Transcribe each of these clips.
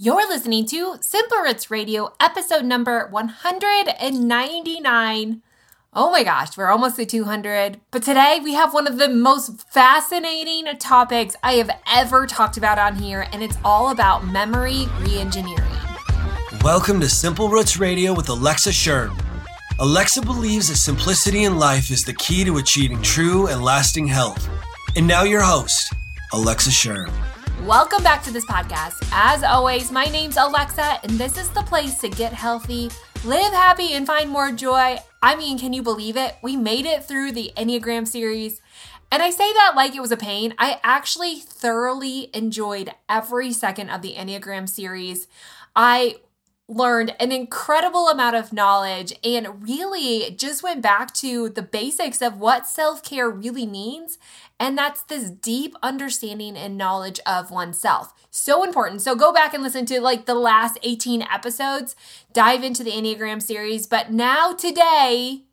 You're listening to Simple Roots Radio, episode number 199. Oh my gosh, we're almost at 200. But today we have one of the most fascinating topics I have ever talked about on here, and it's all about memory reengineering. Welcome to Simple Roots Radio with Alexa Schirm. Alexa believes that simplicity in life is the key to achieving true and lasting health. And now, your host, Alexa Schirm. Welcome back to this podcast. As always, my name's Alexa, and this is the place to get healthy, live happy, and find more joy. I mean, can you believe it? We made it through the Enneagram series. And I say that like it was a pain. I actually thoroughly enjoyed every second of the Enneagram series. I learned an incredible amount of knowledge and really just went back to the basics of what self care really means. And that's this deep understanding and knowledge of oneself. So important. So go back and listen to like the last 18 episodes, dive into the Enneagram series. But now, today,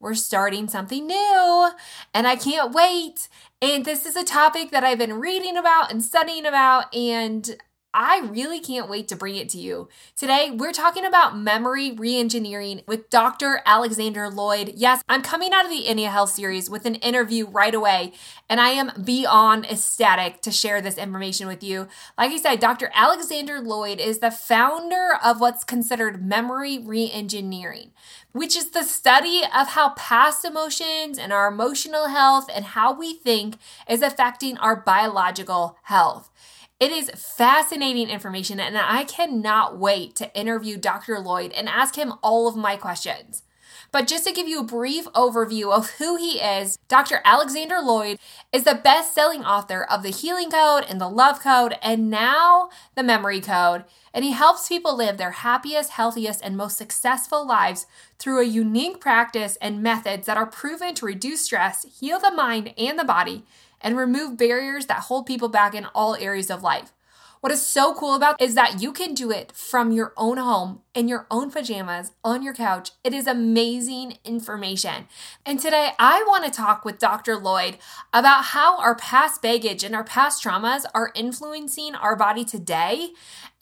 we're starting something new and I can't wait. And this is a topic that I've been reading about and studying about, and I really can't wait to bring it to you. Today, we're talking about memory reengineering with Dr. Alexander Loyd. Yes, I'm coming out of the India Health series with an interview right away, and I am beyond ecstatic to share this information with you. Like I said, Dr. Alexander Loyd is the founder of what's considered memory reengineering, which is the study of how past emotions and our emotional health and how we think is affecting our biological health. It is fascinating information, and I cannot wait to interview Dr. Loyd and ask him all of my questions. But just to give you a brief overview of who he is, Dr. Alexander Loyd is the best selling author of The Healing Code and The Love Code, and now The Memory Code. And he helps people live their happiest, healthiest, and most successful lives through a unique practice and methods that are proven to reduce stress, heal the mind and the body, and remove barriers that hold people back in all areas of life. What is so cool about is that you can do it from your own home in your own pajamas on your couch. It is amazing information. And today I want to talk with Dr. Loyd about how our past baggage and our past traumas are influencing our body today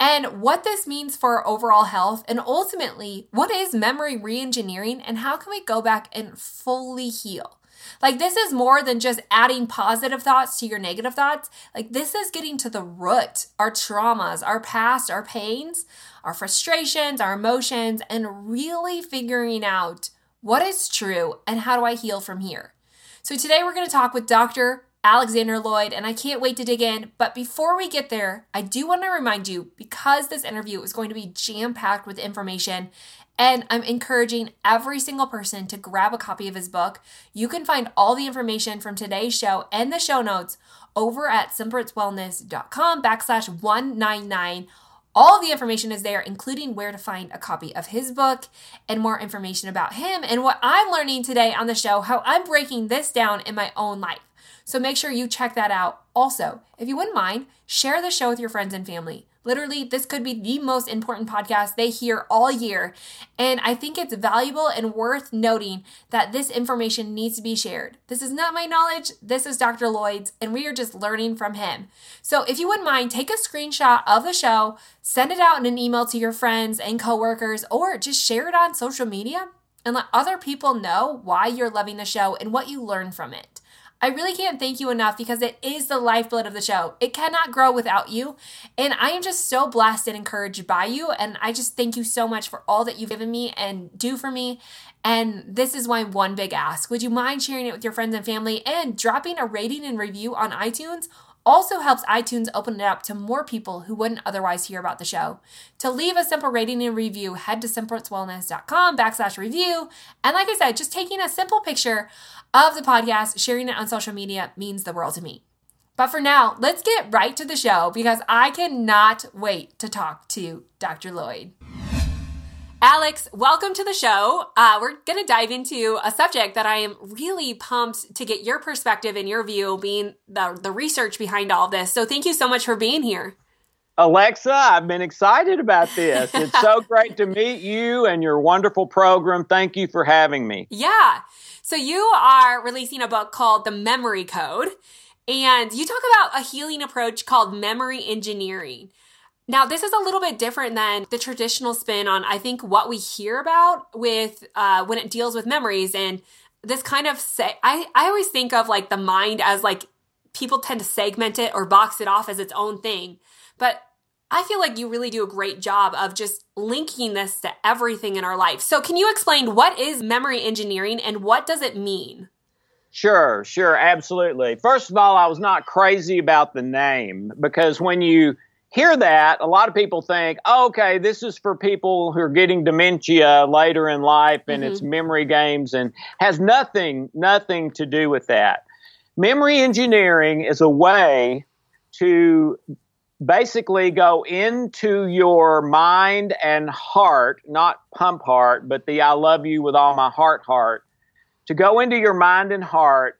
and what this means for our overall health and ultimately what is memory reengineering and how can we go back and fully heal. Like, this is more than just adding positive thoughts to your negative thoughts. Like, this is getting to the root, our traumas, our past, our pains, our frustrations, our emotions, and really figuring out what is true and how do I heal from here. So, today we're going to talk with Dr. Alexander Loyd, and I can't wait to dig in. But before we get there, I do want to remind you because this interview is going to be jam packed with information and I'm encouraging every single person to grab a copy of his book. You can find all the information from today's show and the show notes over at simplerootswellness.com backslash 199. All the information is there, including where to find a copy of his book and more information about him and what I'm learning today on the show, how I'm breaking this down in my own life. So make sure you check that out. Also, if you wouldn't mind, share the show with your friends and family. Literally, this could be the most important podcast they hear all year. And I think it's valuable and worth noting that this information needs to be shared. This is not my knowledge, this is Dr. Loyd's, and we are just learning from him. So if you wouldn't mind, take a screenshot of the show, send it out in an email to your friends and coworkers, or just share it on social media and let other people know why you're loving the show and what you learn from it. I really can't thank you enough because it is the lifeblood of the show. It cannot grow without you. And I am just so blessed and encouraged by you. And I just thank you so much for all that you've given me and do for me. And this is my one big ask. Would you mind sharing it with your friends and family and dropping a rating and review on iTunes? Also helps iTunes open it up to more people who wouldn't otherwise hear about the show. To leave a simple rating and review, head to simplerootswellness.com backslash review. And like I said, just taking a simple picture of the podcast, sharing it on social media means the world to me. But for now, let's get right to the show because I cannot wait to talk to Dr. Loyd. Alex, welcome to the show. Uh, we're going to dive into a subject that I am really pumped to get your perspective and your view, being the, the research behind all this. So, thank you so much for being here. Alexa, I've been excited about this. It's so great to meet you and your wonderful program. Thank you for having me. Yeah. So, you are releasing a book called The Memory Code, and you talk about a healing approach called memory engineering. Now, this is a little bit different than the traditional spin on, I think, what we hear about with uh, when it deals with memories. And this kind of say, I, I always think of like the mind as like people tend to segment it or box it off as its own thing. But I feel like you really do a great job of just linking this to everything in our life. So, can you explain what is memory engineering and what does it mean? Sure, sure, absolutely. First of all, I was not crazy about the name because when you hear that, a lot of people think, oh, okay, this is for people who are getting dementia later in life and mm-hmm. it's memory games and has nothing, nothing to do with that. Memory engineering is a way to basically go into your mind and heart, not pump heart, but the I love you with all my heart heart, to go into your mind and heart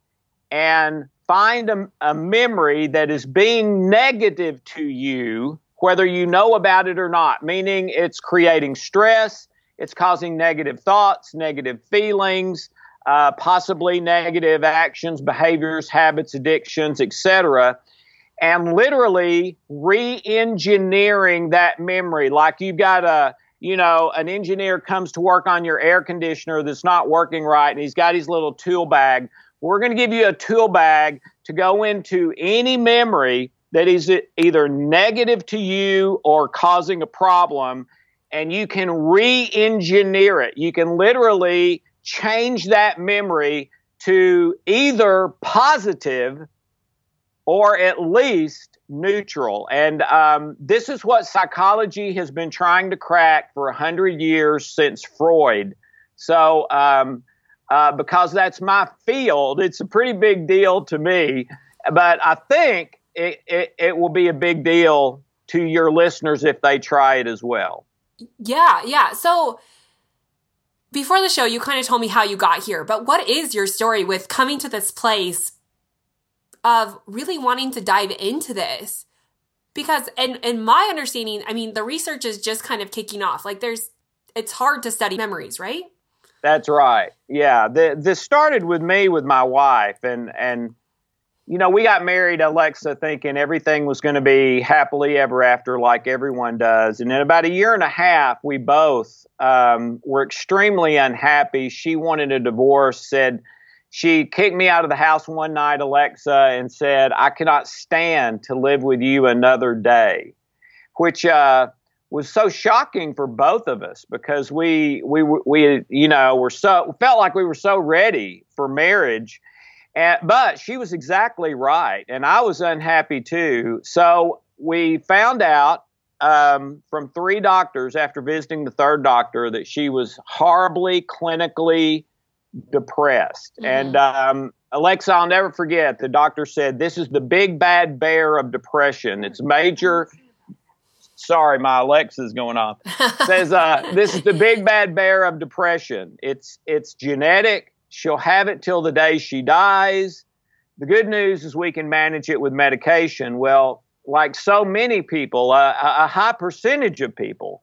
and find a, a memory that is being negative to you, whether you know about it or not, meaning it's creating stress, it's causing negative thoughts, negative feelings, uh, possibly negative actions, behaviors, habits, addictions, etc and literally re-engineering that memory. Like you've got a you know an engineer comes to work on your air conditioner that's not working right and he's got his little tool bag we're going to give you a tool bag to go into any memory that is either negative to you or causing a problem and you can re-engineer it you can literally change that memory to either positive or at least neutral. And um, this is what psychology has been trying to crack for 100 years since Freud. So, um, uh, because that's my field, it's a pretty big deal to me. But I think it, it, it will be a big deal to your listeners if they try it as well. Yeah, yeah. So, before the show, you kind of told me how you got here, but what is your story with coming to this place of really wanting to dive into this because and in my understanding i mean the research is just kind of kicking off like there's it's hard to study memories right that's right. Yeah. The, this started with me with my wife and and you know we got married alexa thinking everything was going to be happily ever after like everyone does. And in about a year and a half we both um, were extremely unhappy. She wanted a divorce said she kicked me out of the house one night, Alexa, and said, I cannot stand to live with you another day, which uh, was so shocking for both of us because we, we, we, you know, were so, felt like we were so ready for marriage. And, but she was exactly right. And I was unhappy too. So we found out um, from three doctors after visiting the third doctor that she was horribly clinically depressed. Mm-hmm. And um, Alexa, I'll never forget, the doctor said, This is the big bad bear of depression. It's major. Sorry, my Alexa's going off. Says uh, this is the big bad bear of depression. It's it's genetic. She'll have it till the day she dies. The good news is we can manage it with medication. Well, like so many people, uh, a high percentage of people,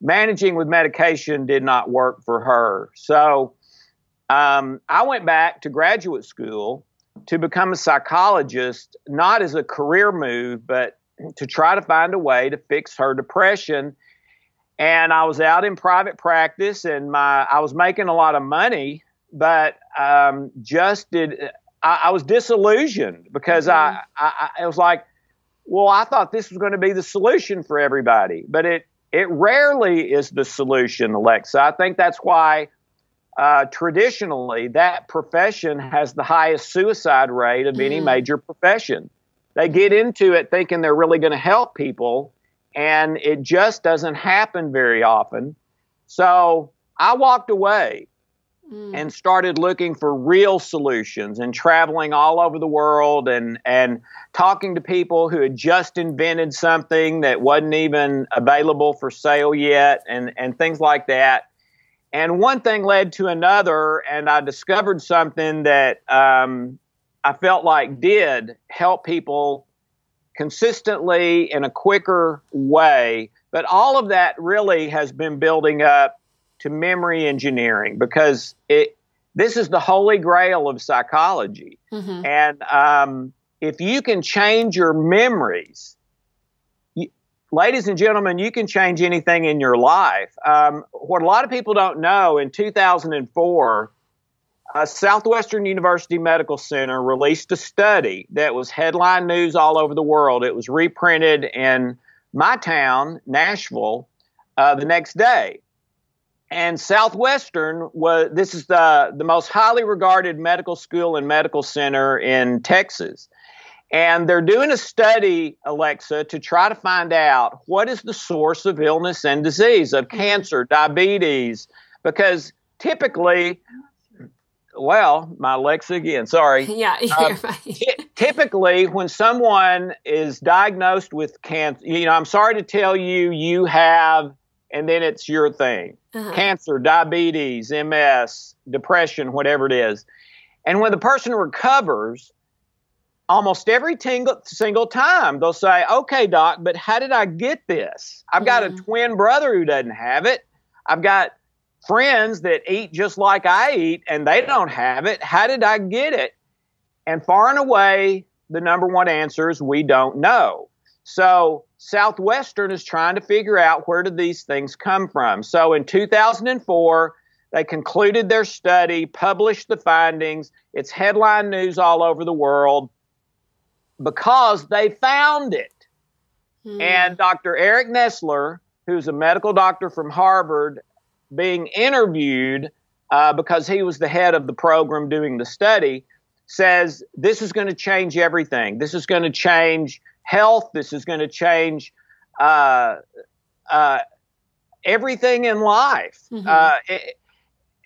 managing with medication did not work for her. So um, I went back to graduate school to become a psychologist, not as a career move, but to try to find a way to fix her depression. And I was out in private practice, and my I was making a lot of money, but um, just did I, I, was disillusioned because mm-hmm. I, I I was like, well, I thought this was going to be the solution for everybody, but it it rarely is the solution, Alexa. I think that's why uh, traditionally that profession has the highest suicide rate of any mm. major profession. They get into it thinking they're really going to help people, and it just doesn't happen very often. So I walked away mm. and started looking for real solutions and traveling all over the world and, and talking to people who had just invented something that wasn't even available for sale yet and, and things like that and one thing led to another, and I discovered something that um, I felt like did help people consistently in a quicker way. But all of that really has been building up to memory engineering because it this is the holy grail of psychology. Mm-hmm. And um, if you can change your memories, ladies and gentlemen, you can change anything in your life. Um, what a lot of people don't know in 2004, uh, Southwestern University Medical Center released a study that was headline news all over the world. It was reprinted in my town, Nashville, uh, the next day. And Southwestern was this is the the most highly regarded medical school and medical center in Texas. And they're doing a study, Alexa, to try to find out what is the source of illness and disease, of mm-hmm. cancer, diabetes, because typically, well, my Alexa again, sorry. Yeah, um, t- typically, when someone is diagnosed with cancer, you know, I'm sorry to tell you, you have, and then it's your thing uh-huh. cancer, diabetes, MS, depression, whatever it is. And when the person recovers, almost every tingle, single time they'll say, okay, doc, but how did I get this? I've got a twin brother who doesn't have it. I've got friends that eat just like I eat and they don't have it. How did I get it? And far and away, the number one answer is we don't know. So Southwestern is trying to figure out where did these things come from. So in 2004, they concluded their study, published the findings. It's headline news all over the world because they found it. Hmm. And Dr. Eric Nestler, who's a medical doctor from Harvard, being interviewed uh, because he was the head of the program doing the study, says this is going to change everything. This is going to change health. This is going to change uh, uh, everything in life. Mm-hmm. Uh,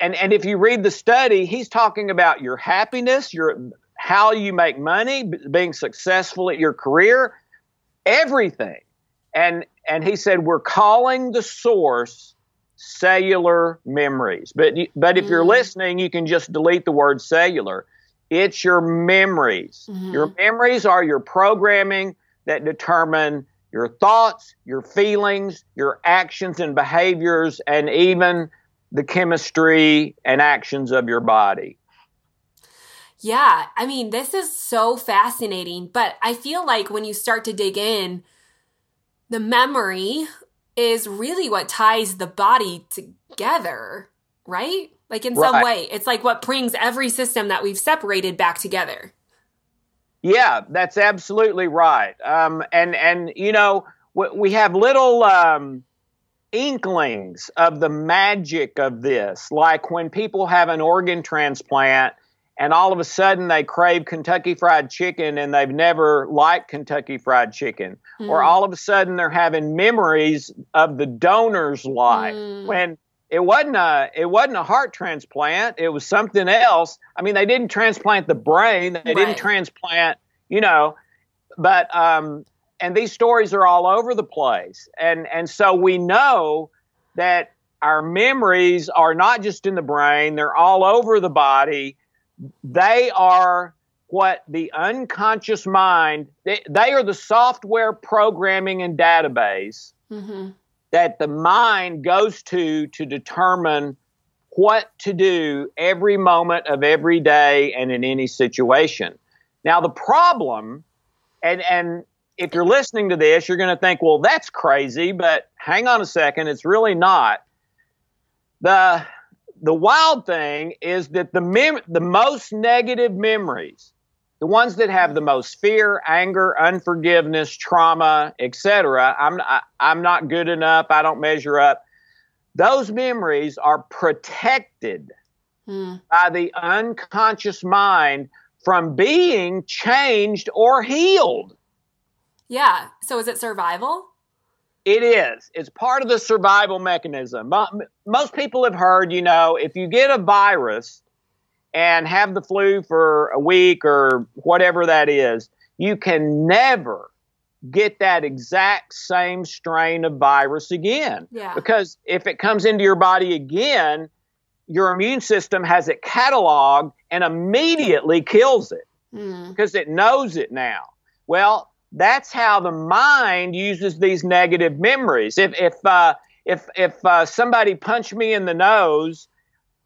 and and if you read the study, he's talking about your happiness, your how you make money, being successful at your career, everything. And and he said we're calling the source cellular memories. But but if you're mm. listening, you can just delete the word cellular. It's your memories. Mm-hmm. Your memories are your programming that determine your thoughts, your feelings, your actions and behaviors, and even the chemistry and actions of your body. Yeah, I mean, this is so fascinating, but I feel like when you start to dig in, the memory is really what ties the body together, right? Like in right. some way, it's like what brings every system that we've separated back together. Yeah, that's absolutely right. Um, and and you know we have little um, inklings of the magic of this, like when people have an organ transplant and all of a sudden they crave Kentucky Fried Chicken and they've never liked Kentucky Fried Chicken, mm. or all of a sudden they're having memories of the donor's life mm. when it wasn't a it wasn't a heart transplant, it was something else. I mean, they didn't transplant the brain, they right. didn't transplant, you know, but um, and these stories are all over the place, and and so we know that our memories are not just in the brain; they're all over the body they are what the unconscious mind, they, they are the software programming and database mm-hmm. that the mind goes to to determine what to do every moment of every day and in any situation. Now, the problem, and, and if you're listening to this, you're going to think, well, that's crazy, but hang on a second, it's really not. The the wild thing is that the mem- the most negative memories, the ones that have the most fear, anger, unforgiveness, trauma, etc. I'm I, I'm not good enough. I don't measure up. Those memories are protected hmm. by the unconscious mind from being changed or healed. Yeah. So is it survival? It is. It's part of the survival mechanism. Most people have heard, you know, if you get a virus and have the flu for a week or whatever that is, you can never get that exact same strain of virus again. Yeah. Because if it comes into your body again, your immune system has it cataloged and immediately kills it mm. because it knows it now. Well, that's how the mind uses these negative memories. If if uh, if if uh, somebody punched me in the nose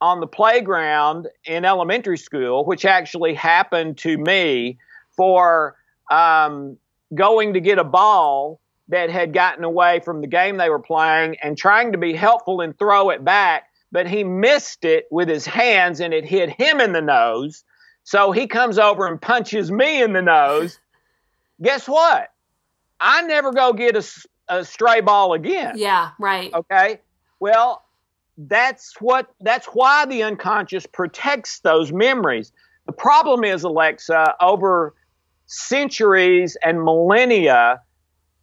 on the playground in elementary school, which actually happened to me for um, going to get a ball that had gotten away from the game they were playing and trying to be helpful and throw it back, but he missed it with his hands and it hit him in the nose. So he comes over and punches me in the nose. Guess what? I never go get a, a stray ball again. Yeah, right. Okay. Well, that's what that's why the unconscious protects those memories. The problem is, Alexa, over centuries and millennia,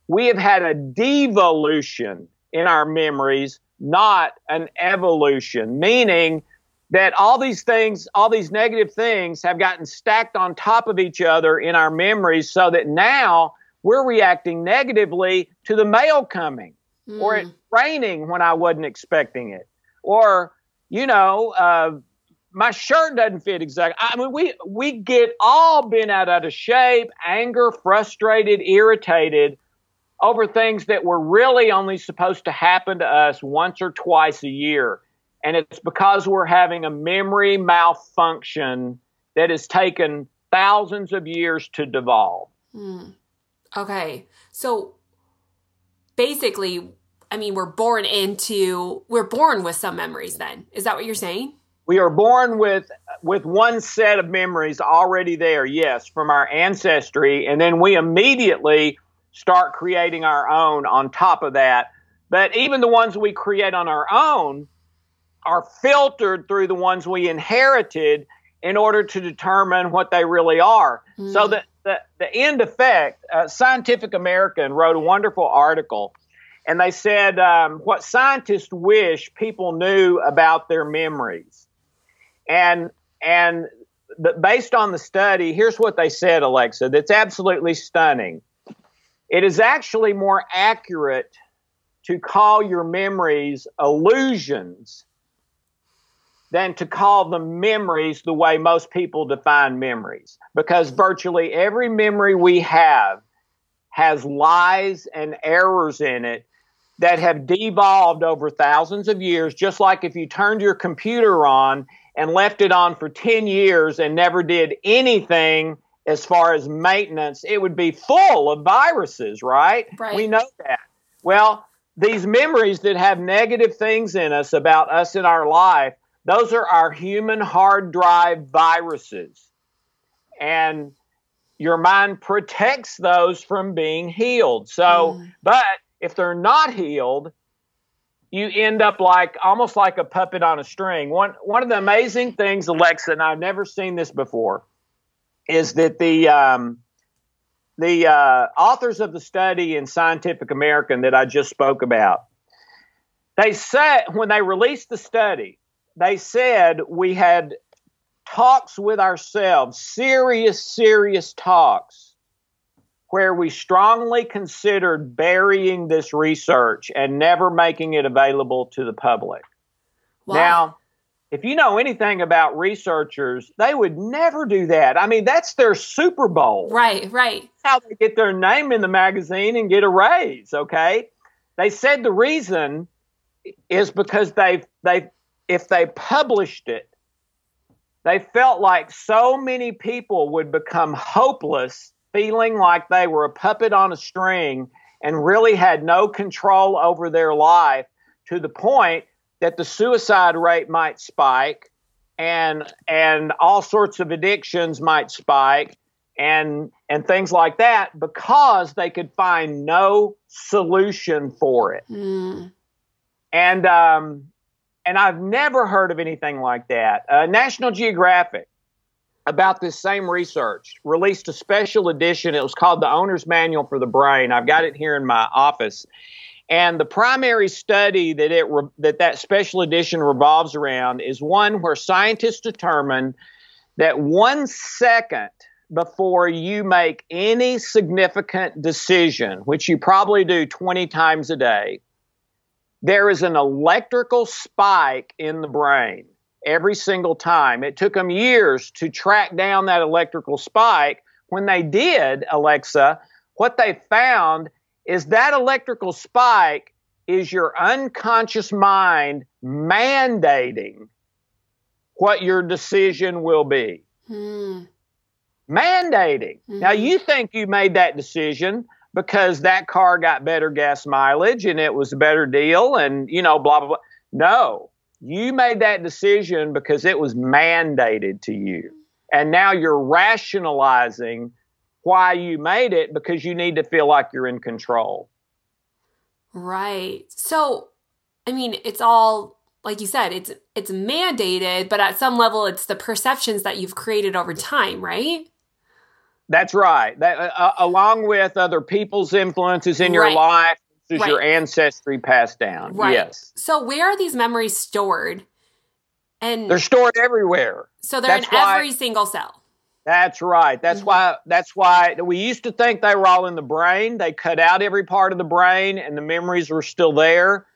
we have had a devolution in our memories, not an evolution, meaning that all these things, all these negative things have gotten stacked on top of each other in our memories so that now we're reacting negatively to the mail coming mm. or it raining when I wasn't expecting it or, you know, uh, my shirt doesn't fit exactly. I mean, we we get all bent out of shape, anger, frustrated, irritated over things that were really only supposed to happen to us once or twice a year, and it's because we're having a memory malfunction that has taken thousands of years to devolve. Hmm. Okay, so basically, I mean, we're born into we're born with some memories. Then is that what you're saying? we are born with with one set of memories already there yes from our ancestry and then we immediately start creating our own on top of that but even the ones we create on our own are filtered through the ones we inherited in order to determine what they really are mm. so that the, the end effect uh, scientific american wrote a wonderful article and they said um, what scientists wish people knew about their memories and and the, based on the study, here's what they said, Alexa. That's absolutely stunning. It is actually more accurate to call your memories illusions than to call them memories the way most people define memories. Because virtually every memory we have has lies and errors in it that have devolved over thousands of years, just like if you turned your computer on and left it on for 10 years and never did anything as far as maintenance, it would be full of viruses, right? right? We know that. Well, these memories that have negative things in us about us in our life, those are our human hard drive viruses. And your mind protects those from being healed. So, mm. but if they're not healed, you end up like almost like a puppet on a string. One one of the amazing things, Alexa, and I've never seen this before, is that the um, the uh, authors of the study in Scientific American that I just spoke about, they said when they released the study, they said we had talks with ourselves, serious, serious talks where we strongly considered burying this research and never making it available to the public. Wow. Now, if you know anything about researchers, they would never do that. I mean, that's their Super Bowl. Right, right. How they get their name in the magazine and get a raise, okay? They said the reason is because they've they if they published it, they felt like so many people would become hopeless feeling like they were a puppet on a string and really had no control over their life to the point that the suicide rate might spike and and all sorts of addictions might spike and and things like that because they could find no solution for it. Mm. And um, and I've never heard of anything like that. Uh, National Geographic about this same research, released a special edition. It was called The Owner's Manual for the Brain. I've got it here in my office. And the primary study that it re- that that special edition revolves around is one where scientists determine that one second before you make any significant decision, which you probably do 20 times a day, there is an electrical spike in the brain every single time. It took them years to track down that electrical spike. When they did, Alexa, what they found is that electrical spike is your unconscious mind mandating what your decision will be. Hmm. Mandating. Mm-hmm. Now, you think you made that decision, because that car got better gas mileage and it was a better deal and, you know, blah, blah, blah. No, you made that decision because it was mandated to you. And now you're rationalizing why you made it because you need to feel like you're in control. Right. So, I mean, it's all like you said, it's it's mandated, but at some level it's the perceptions that you've created over time, right? That's right. That uh, uh along with other people's influences in your right. life, is right. your ancestry passed down. Right. Yes. So where are these memories stored? And they're stored everywhere. So they're That's in why, every single cell. That's right. That's mm-hmm. why that's why we used to think they were all in the brain. They cut out every part of the brain and the memories were still there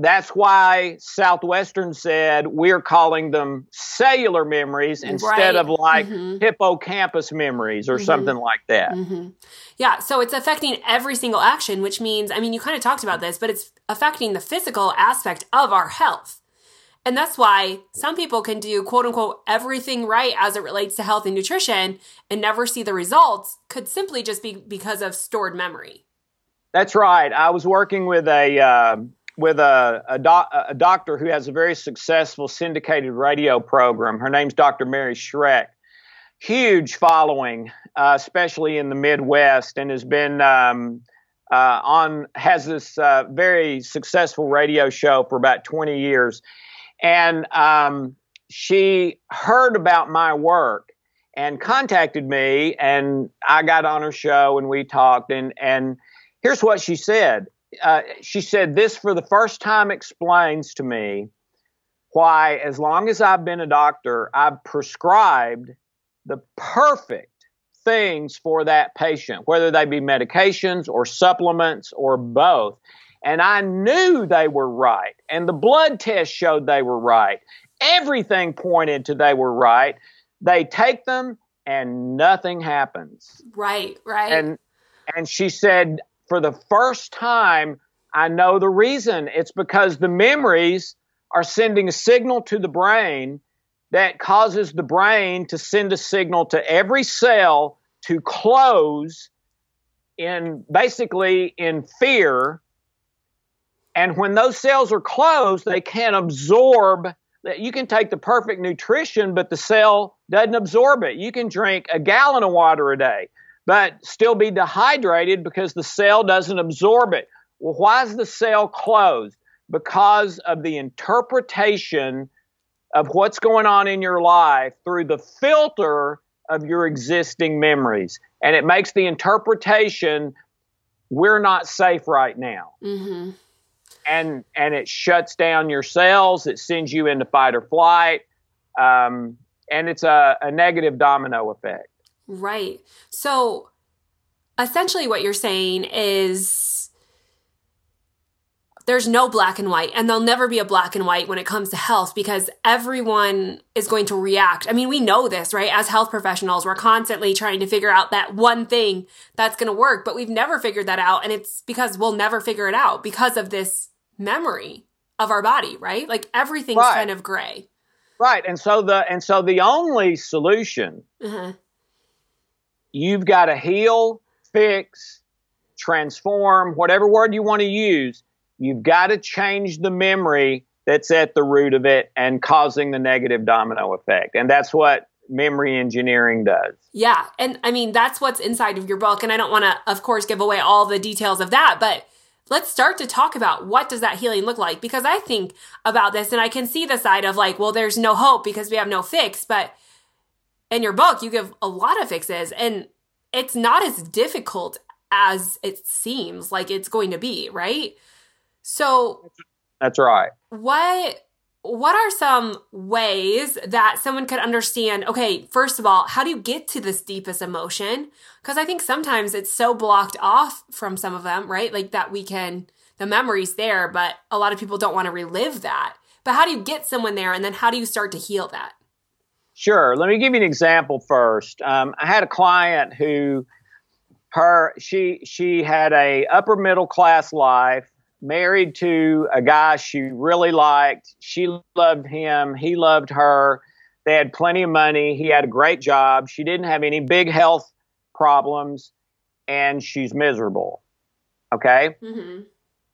that's why Southwestern said we're calling them cellular memories instead right. of like mm-hmm. hippocampus memories or mm-hmm. something like that. Mm-hmm. Yeah, so it's affecting every single action, which means, I mean, you kind of talked about this, but it's affecting the physical aspect of our health. And that's why some people can do quote unquote everything right as it relates to health and nutrition and never see the results, could simply just be because of stored memory. That's right. I was working with a. Uh, with a, a, doc, a, doctor who has a very successful syndicated radio program. Her name's Dr. Mary Schreck. Huge following, uh, especially in the Midwest, and has been um, uh, on has this uh, very successful radio show for about 20 years. And um, she heard about my work and contacted me, and I got on her show and we talked. And and here's what she said uh, she said, This for the first time explains to me why, as long as I've been a doctor, I've prescribed the perfect things for that patient, whether they be medications or supplements or both. And I knew they were right. And the blood test showed they were right. Everything pointed to they were right. They take them and nothing happens. Right, right. And and she said, for the first time, I know the reason. It's because the memories are sending a signal to the brain that causes the brain to send a signal to every cell to close in basically in fear. And when those cells are closed, they can't absorb that you can take the perfect nutrition, but the cell doesn't absorb it. You can drink a gallon of water a day but still be dehydrated because the cell doesn't absorb it. Well, why is the cell closed? Because of the interpretation of what's going on in your life through the filter of your existing memories. And it makes the interpretation we're not safe right now. Mm-hmm. And, and it shuts down your cells, it sends you into fight or flight, um, and it's a, a negative domino effect. Right. So essentially, what you're saying is there's no black and white, and there'll never be a black and white when it comes to health because everyone is going to react. I mean, we know this, right? As health professionals, we're constantly trying to figure out that one thing that's going to work, but we've never figured that out. And it's because we'll never figure it out because of this memory of our body, right? Like everything's right. kind of gray. Right. And so the and so the only solution uh-huh you've got to heal, fix, transform, whatever word you want to use. You've got to change the memory that's at the root of it and causing the negative domino effect. And that's what memory engineering does. Yeah. And I mean, that's what's inside of your book. And I don't want to, of course, give away all the details of that, but let's start to talk about what does that healing look like because i think about this and i can see the side of like well there's no hope because we have no fix but in your book, you give a lot of fixes, and it's not as difficult as it seems like it's going to be, right? So that's right. What what are some ways that someone could understand okay first of all how do you get to this deepest emotion because i think sometimes it's so blocked off from some of them right like that we can the memories there but a lot of people don't want to relive that but how do you get someone there and then how do you start to heal that Sure. Let me give you an example first. Um, I had a client who her she she had a upper middle class life, married to a guy she really liked. She loved him. He loved her. They had plenty of money. He had a great job. She didn't have any big health problems. and she's miserable. Okay? Mm-hmm.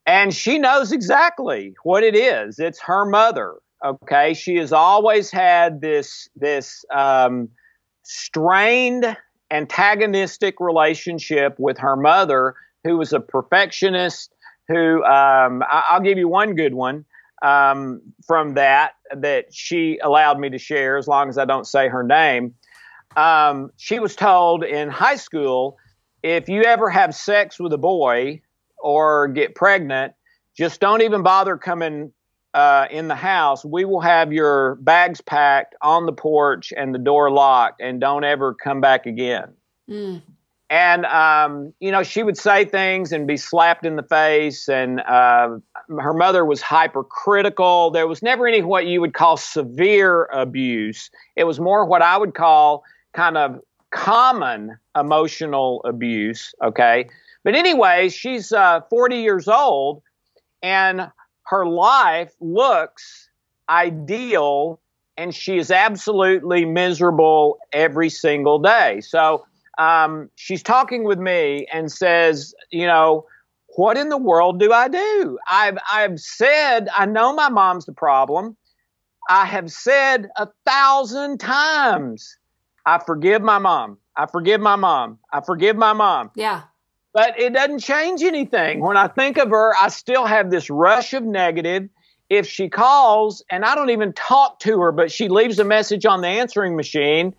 And she knows exactly what it is. It's her mother. Okay? She has always had this this um, strained antagonistic relationship with her mother, who was a perfectionist. Who um, I- I'll give you one good one um, from that that she allowed me to share, as long as I don't say her name. Um, she was told in high school if you ever have sex with a boy or get pregnant, just don't even bother coming uh, in the house. We will have your bags packed on the porch and the door locked, and don't ever come back again. Mm. And um, you know, she would say things and be slapped in the face. And uh, her mother was hypercritical. There was never any what you would call severe abuse. It was more what I would call kind of common emotional abuse. Okay, but anyway, she's uh, 40 years old, and her life looks ideal, and she is absolutely miserable every single day. So um, she's talking with me and says, you know, what in the world do I do? I've I've said I know my mom's the problem. I have said a thousand times, I forgive my mom. I forgive my mom. I forgive my mom. Yeah. But it doesn't change anything. When I think of her, I still have this rush of negative. If she calls and I don't even talk to her, but she leaves a message on the answering machine,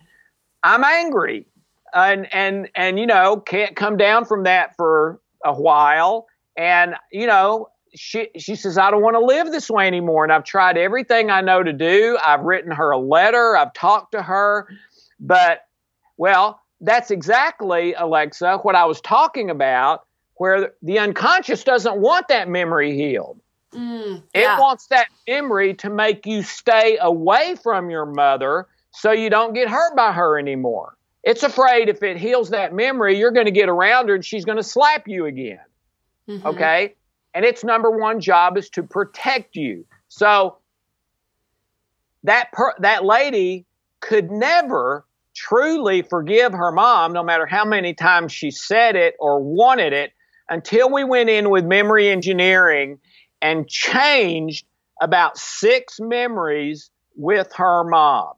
I'm angry. And and and you know can't come down from that for a while. And you know she she says I don't want to live this way anymore. And I've tried everything I know to do. I've written her a letter. I've talked to her. But well that's exactly Alexa what I was talking about where the unconscious doesn't want that memory healed Mm, it yeah. wants that memory to make you stay away from your mother so you don't get hurt by her anymore. It's afraid if it heals that memory, you're going to get around her and she's going to slap you again. Mhm. Okay? And its number one job is to protect you. So that per- that lady could never truly forgive her mom no matter how many times she said it or wanted it until we went in with memory engineering and changed about six memories with her mom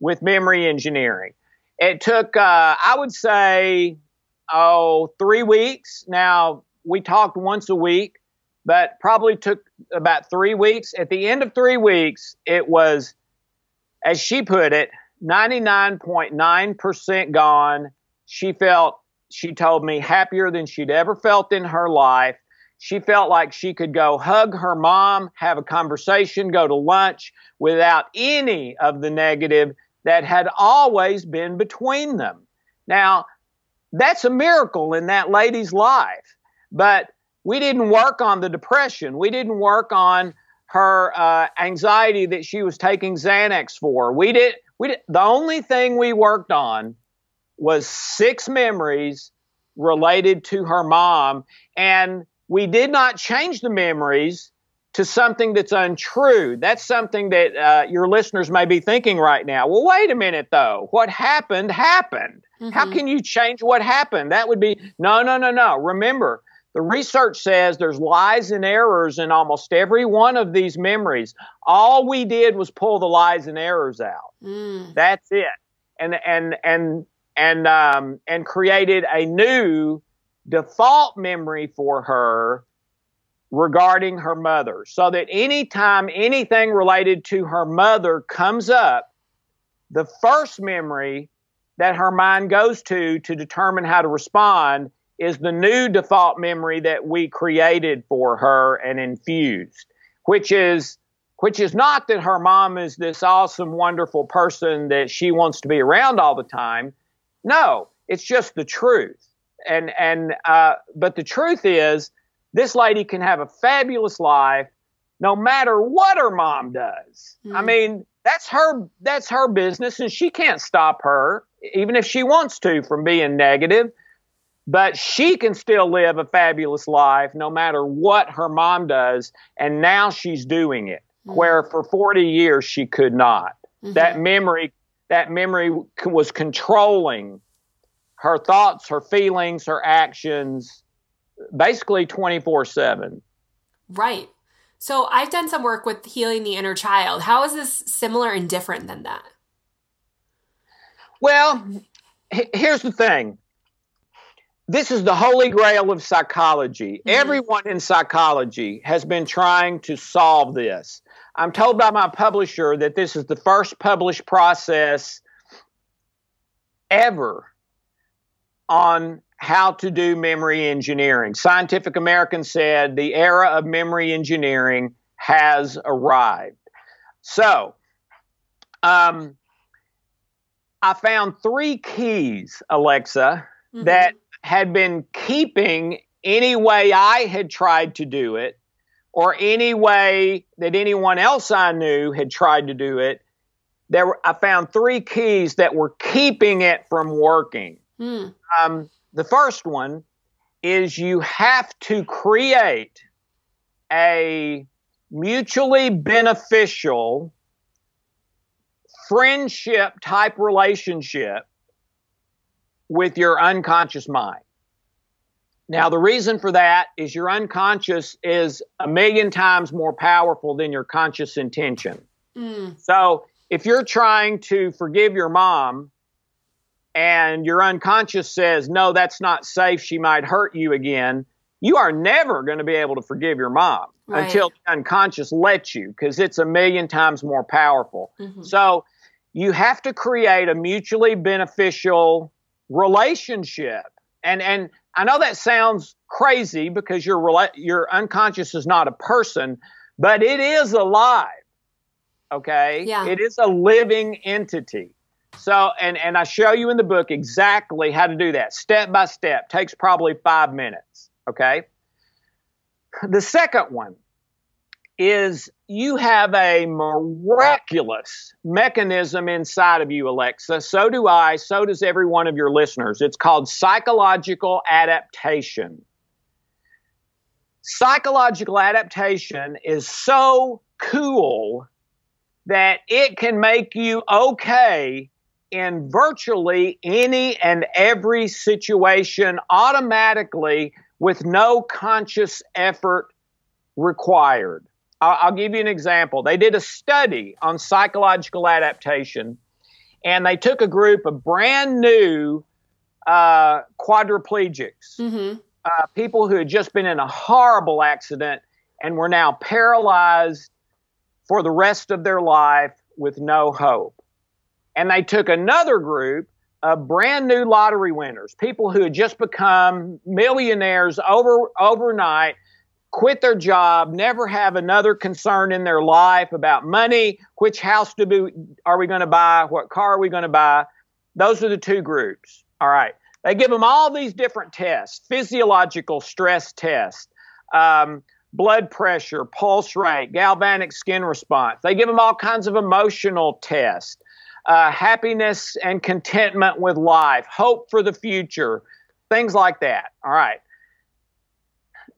with memory engineering. It took, uh, I would say, oh, three weeks. Now, we talked once a week, but probably took about three weeks. At the end of three weeks, it was, as she put it, 99.9% gone. She felt, she told me, happier than she'd ever felt in her life. She felt like she could go hug her mom, have a conversation, go to lunch without any of the negative that had always been between them. Now, that's a miracle in that lady's life. But we didn't work on the depression. We didn't work on her uh, anxiety that she was taking Xanax for. We did. We did. The only thing we worked on was six memories related to her mom, and we did not change the memories to something that's untrue. That's something that uh, your listeners may be thinking right now. Well, wait a minute, though. What happened happened. How Mhm. can you change what happened? That would be no, no, no, no. Remember, the research says there's lies and errors in almost every one of these memories. All we did was pull the lies and errors out. Mm. That's it. And and and and um, and created a new default memory for her regarding her mother, so that anytime anything related to her mother comes up, the first memory that her mind goes to to determine how to respond is the new default memory that we created for her and infused, which is which is not that her mom is this awesome, wonderful person that she wants to be around all the time. No, it's just the truth. And and uh, but the truth is, this lady can have a fabulous life no matter what her mom does. I Mm. mean, that's her that's her business, and she can't stop her, even if she wants to, from being negative. But she can still live a fabulous life no matter what her mom does, and now she's doing it. Mm. Where for 40 years she could not. Mhm. That memory, that memory was controlling her thoughts, her feelings, her actions, basically 24 7. Right. So I've done some work with healing the inner child. How is this similar and different than that? Well, here's the thing this is the holy grail of psychology. Mm-hmm. Everyone in psychology has been trying to solve this. I'm told by my publisher that this is the first published process ever on how to do memory engineering. Scientific American said the era of memory engineering has arrived. So, um, I found three keys, Alexa, mm-hmm. that had been keeping any way I had tried to do it or any way that anyone else I knew had tried to do it. There were, I found three keys that were keeping it from working. Mm. Um, the first one is you have to create a mutually beneficial friendship type relationship with your unconscious mind. Now, the reason for that is your unconscious is a million times more powerful than your conscious intention. Mm. So, if you're trying to forgive your mom and your unconscious says, no, that's not safe, she might hurt you again, you are never going to be able to forgive your mom right. until the unconscious lets you because it's a million times more powerful. Mm-hmm. So, you have to create a mutually beneficial relationship. And and I know that sounds crazy because your your unconscious is not a person, but it is alive. Okay? Yeah. It is a living entity. So and and I show you in the book exactly how to do that step by step. Takes probably 5 minutes, okay? The second one is you have a miraculous mechanism inside of you, Alexa. So do I. So does every one of your listeners. It's called psychological adaptation. Psychological adaptation is so cool that it can make you okay in virtually any and every situation automatically with no conscious effort required. I'll, I'll give you an example. They did a study on psychological adaptation, and they took a group of brand new uh, quadriplegics, mm-hmm. uh, people who had just been in a horrible accident and were now paralyzed for the rest of their life with no hope. And they took another group of brand new lottery winners, people who had just become millionaires over overnight quit their job, never have another concern in their life about money, which house do we, are we going to buy, what car are we going to buy. Those are the two groups. All right. They give them all these different tests, physiological stress tests, um, blood pressure, pulse rate, galvanic skin response. They give them all kinds of emotional tests, uh, happiness and contentment with life, hope for the future, things like that. All right.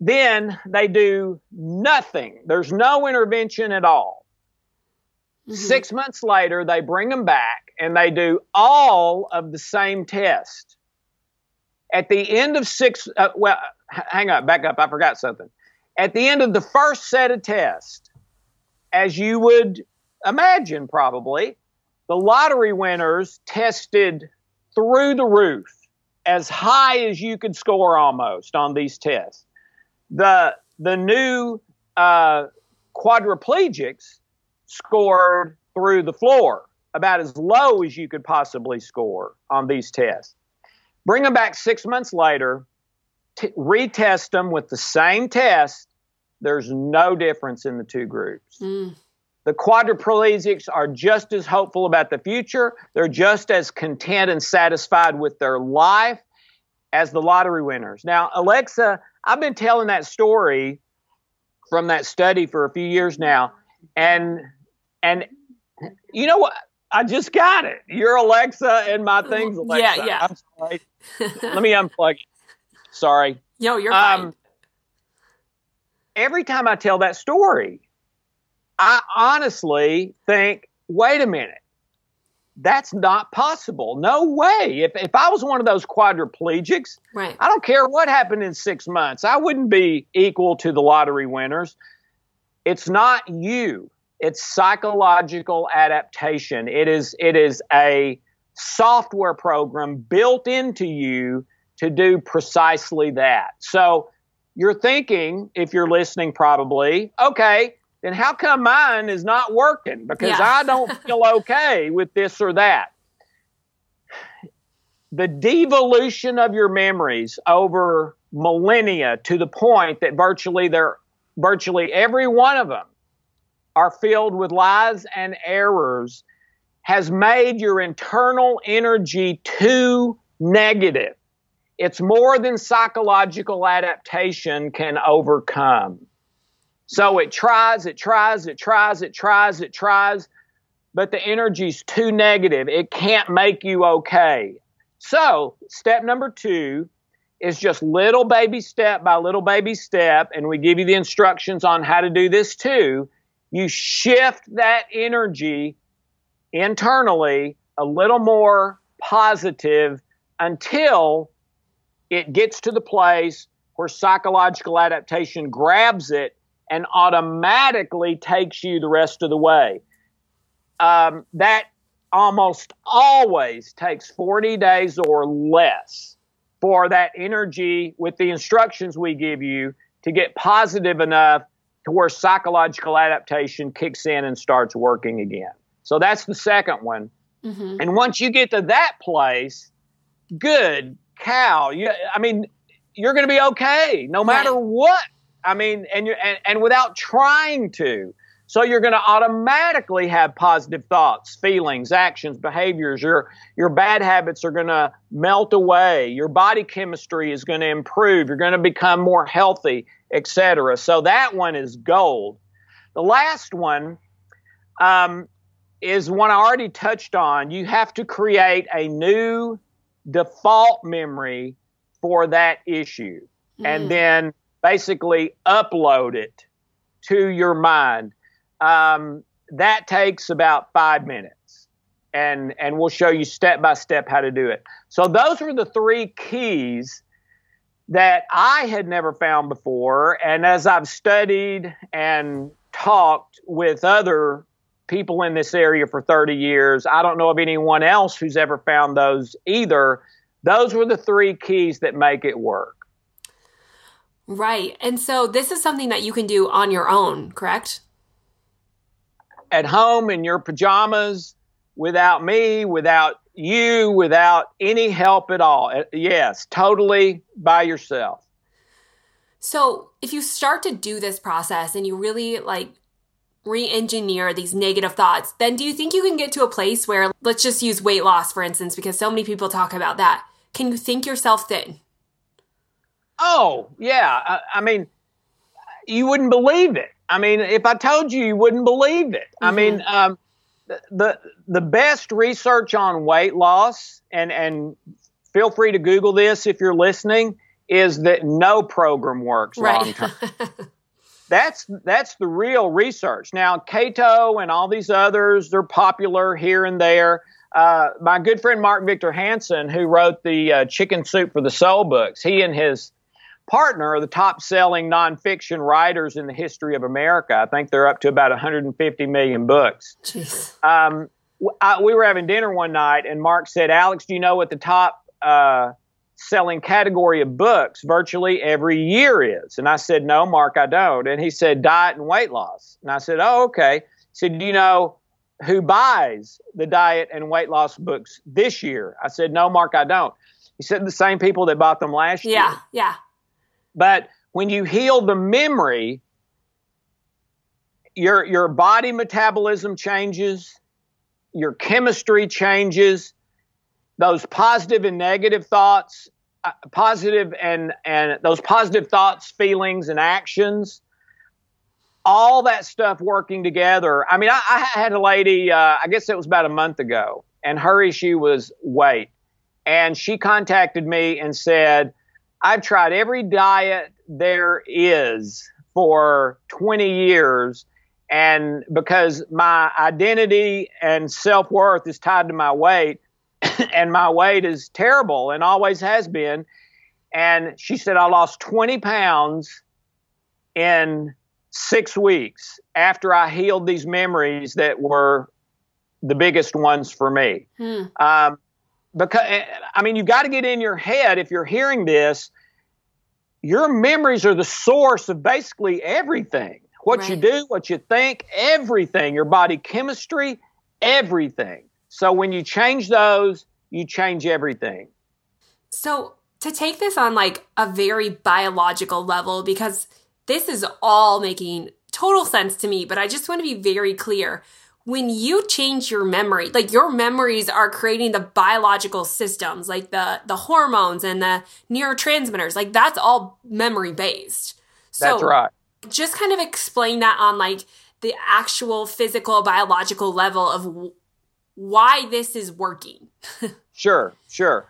Then they do nothing. There's no intervention at all. Mm-hmm. Six months later, they bring them back and they do all of the same test. At the end of six, uh, well, hang on, back up. I forgot something. At the end of the first set of tests, as you would imagine, probably, the lottery winners tested through the roof, as high as you could score almost on these tests the the new uh, quadriplegics scored through the floor, about as low as you could possibly score on these tests. Bring them back six months later, t- retest them with the same test. There's no difference in the two groups. Mm. The quadriplegics are just as hopeful about the future. They're just as content and satisfied with their life as the lottery winners. Now, Alexa I've been telling that story from that study for a few years now, and and you know what? I just got it. Your Alexa and my things. Alexa. Yeah, yeah. Let me unplug it. Sorry. Yo, you're um, fine. Every time I tell that story, I honestly think, wait a minute. That's not possible. No way. If, if I was one of those quadriplegics, Right. I don't care what happened in six months, I wouldn't be equal to the lottery winners. It's not you. It's psychological adaptation. It is it is a software program built into you to do precisely that. So you're thinking, if you're listening, probably, okay, then how come mine is not working? Because Yeah. I don't feel okay with this or that. The devolution of your memories over millennia to the point that virtually they're virtually every one of them are filled with lies and errors has made your internal energy too negative. It's more than psychological adaptation can overcome. So it tries, it tries, it tries, it tries, it tries, but the energy's too negative. It can't make you okay. So, step number two is just little baby step by little baby step, and we give you the instructions on how to do this too. You shift that energy internally a little more positive until it gets to the place where psychological adaptation grabs it and automatically takes you the rest of the way. Um, that almost always takes 40 days or less for that energy with the instructions we give you to get positive enough to where psychological adaptation kicks in and starts working again. So that's the second one. hmm And once you get to that place, good cow. You, I mean, you're going to be okay no matter Right. what. I mean, and you and, and without trying to. So you're going to automatically have positive thoughts, feelings, actions, behaviors. Your your bad habits are going to melt away. Your body chemistry is going to improve. You're going to become more healthy, etc. So that one is gold. The last one um, is one I already touched on. You have to create a new default memory for that issue and then basically upload it to your mind. Um, that takes about five minutes. And, and we'll show you step by step how to do it. So, those were the three keys that I had never found before. And as I've studied and talked with other people in this area for 30 years. I don't know of anyone else who's ever found those either. Those were the three keys that make it work. Right. And so this is something that you can do on your own, correct? At home in your pajamas, without me, without you, without any help at all. Uh, Yes, totally by yourself. So if you start to do this process and you really like re-engineer these negative thoughts, then do you think you can get to a place where let's just use weight loss for instance because so many people talk about that. Can you think yourself thin? Oh, yeah. I, I mean, you wouldn't believe it. I mean, if I told you, you wouldn't believe it. I Mhm. mean, um, the, the the best research on weight loss, and and feel free to Google this if you're listening, is that no program works long term. That's that's the real research. Now, keto and all these others, they're popular here and there. Uh, my good friend Mark Victor Hansen, who wrote the uh, Chicken Soup for the Soul books, he and his partner are the top selling nonfiction writers in the history of America. I think they're up to about 150 million books. Um, I, we were having dinner one night, and Mark said, Alex, do you know what the top uh, selling category of books virtually every year is? And I said, No, Mark, I don't. And he said, Diet and weight loss. And I said, Oh, okay. He said, Do you know who buys the diet and weight loss books this year? I said, No, Mark, I don't. He said, The same people that bought them last year. Yeah, yeah. But when you heal the memory, your your body metabolism changes, your chemistry changes, those positive and negative thoughts, uh, positive and and those positive thoughts, feelings, and actions. All that stuff working together. I mean, I, I had a lady. Uh, I guess it was about a month ago, and her issue was weight. And she contacted me and said, I've tried every diet there is for 20 years And because my identity and self worth is tied to my weight, and my weight is terrible and always has been. And she said, I lost 20 pounds in six weeks after I healed these memories that were the biggest ones for me. Hmm. Um, because, eh, I mean, you've got to get in your head if you're hearing this, your memories are the source of basically everything. What right. you do, what you think, everything, your body chemistry, everything. So when you change those, you change everything. So to take this on like a very biological level, because this is all making total sense to me, but I just want to be very clear. When you change your memory, like your memories are creating the biological systems, like the the hormones and the neurotransmitters, like that's all memory based. So that's right. Just kind of explain that on like the actual physical biological level of why this is working. sure, sure.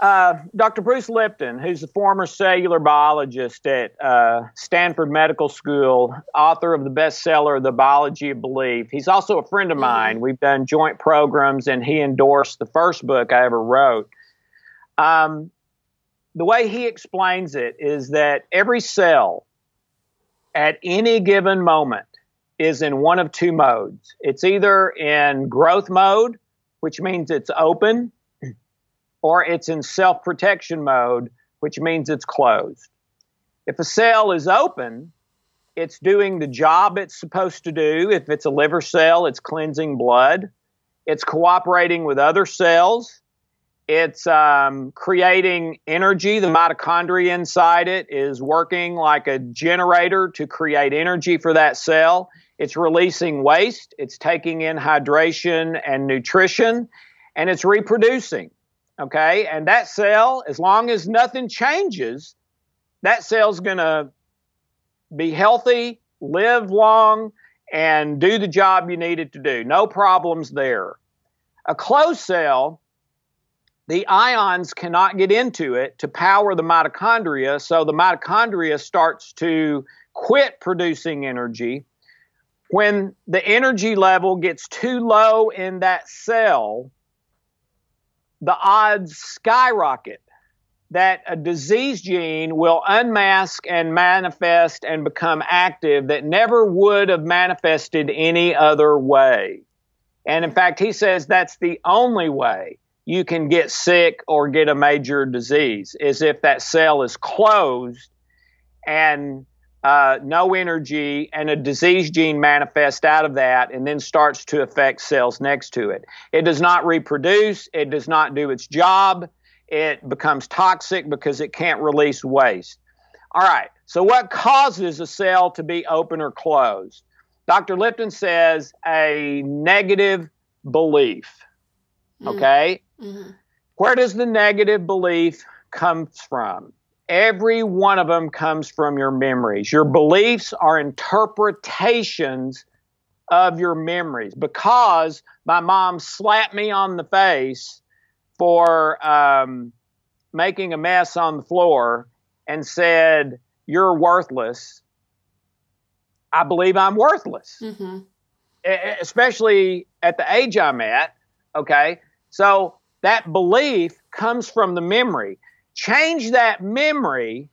Uh, Dr. Bruce Lipton, who's a former cellular biologist at uh, Stanford Medical School, author of the bestseller The Biology of Belief. He's also a friend of mm-hmm. mine. We've done joint programs, and he endorsed the first book I ever wrote. Um, the way he explains it is that every cell at any given moment is in one of two modes. It's either in growth mode, which means it's open or it's in self protection mode, which means it's closed. If a cell is open, it's doing the job it's supposed to do. If it's a liver cell, it's cleansing blood. It's cooperating with other cells. It's um, creating energy. The mitochondria inside it is working like a generator to create energy for that cell. It's releasing waste. It's taking in hydration and nutrition, and it's reproducing. Okay. And that cell, as long as nothing changes, that cell's going to be healthy, live long, and do the job you need it to do. No problems there. A closed cell, the ions cannot get into it to power the mitochondria, so the mitochondria starts to quit producing energy. When the energy level gets too low in that cell, the odds skyrocket that a disease gene will unmask and manifest and become active that never would have manifested any other way. And in fact, he says that's the only way you can get sick or get a major disease is if that cell is closed and uh, no energy, and a disease gene manifests out of that and then starts to affect cells next to it. It does not reproduce, it does not do its job, it becomes toxic because it can't release waste. All right, so what causes a cell to be open or closed? Dr. Lipton says a negative belief. Mm-hmm. Okay? Mm-hmm. Where does the negative belief come from? Every one of them comes from your memories. Your beliefs are interpretations of your memories. Because my mom slapped me on the face for um, making a mess on the floor and said, You're worthless. I believe I'm worthless, mm-hmm. especially at the age I'm at. Okay. So that belief comes from the memory change that memory,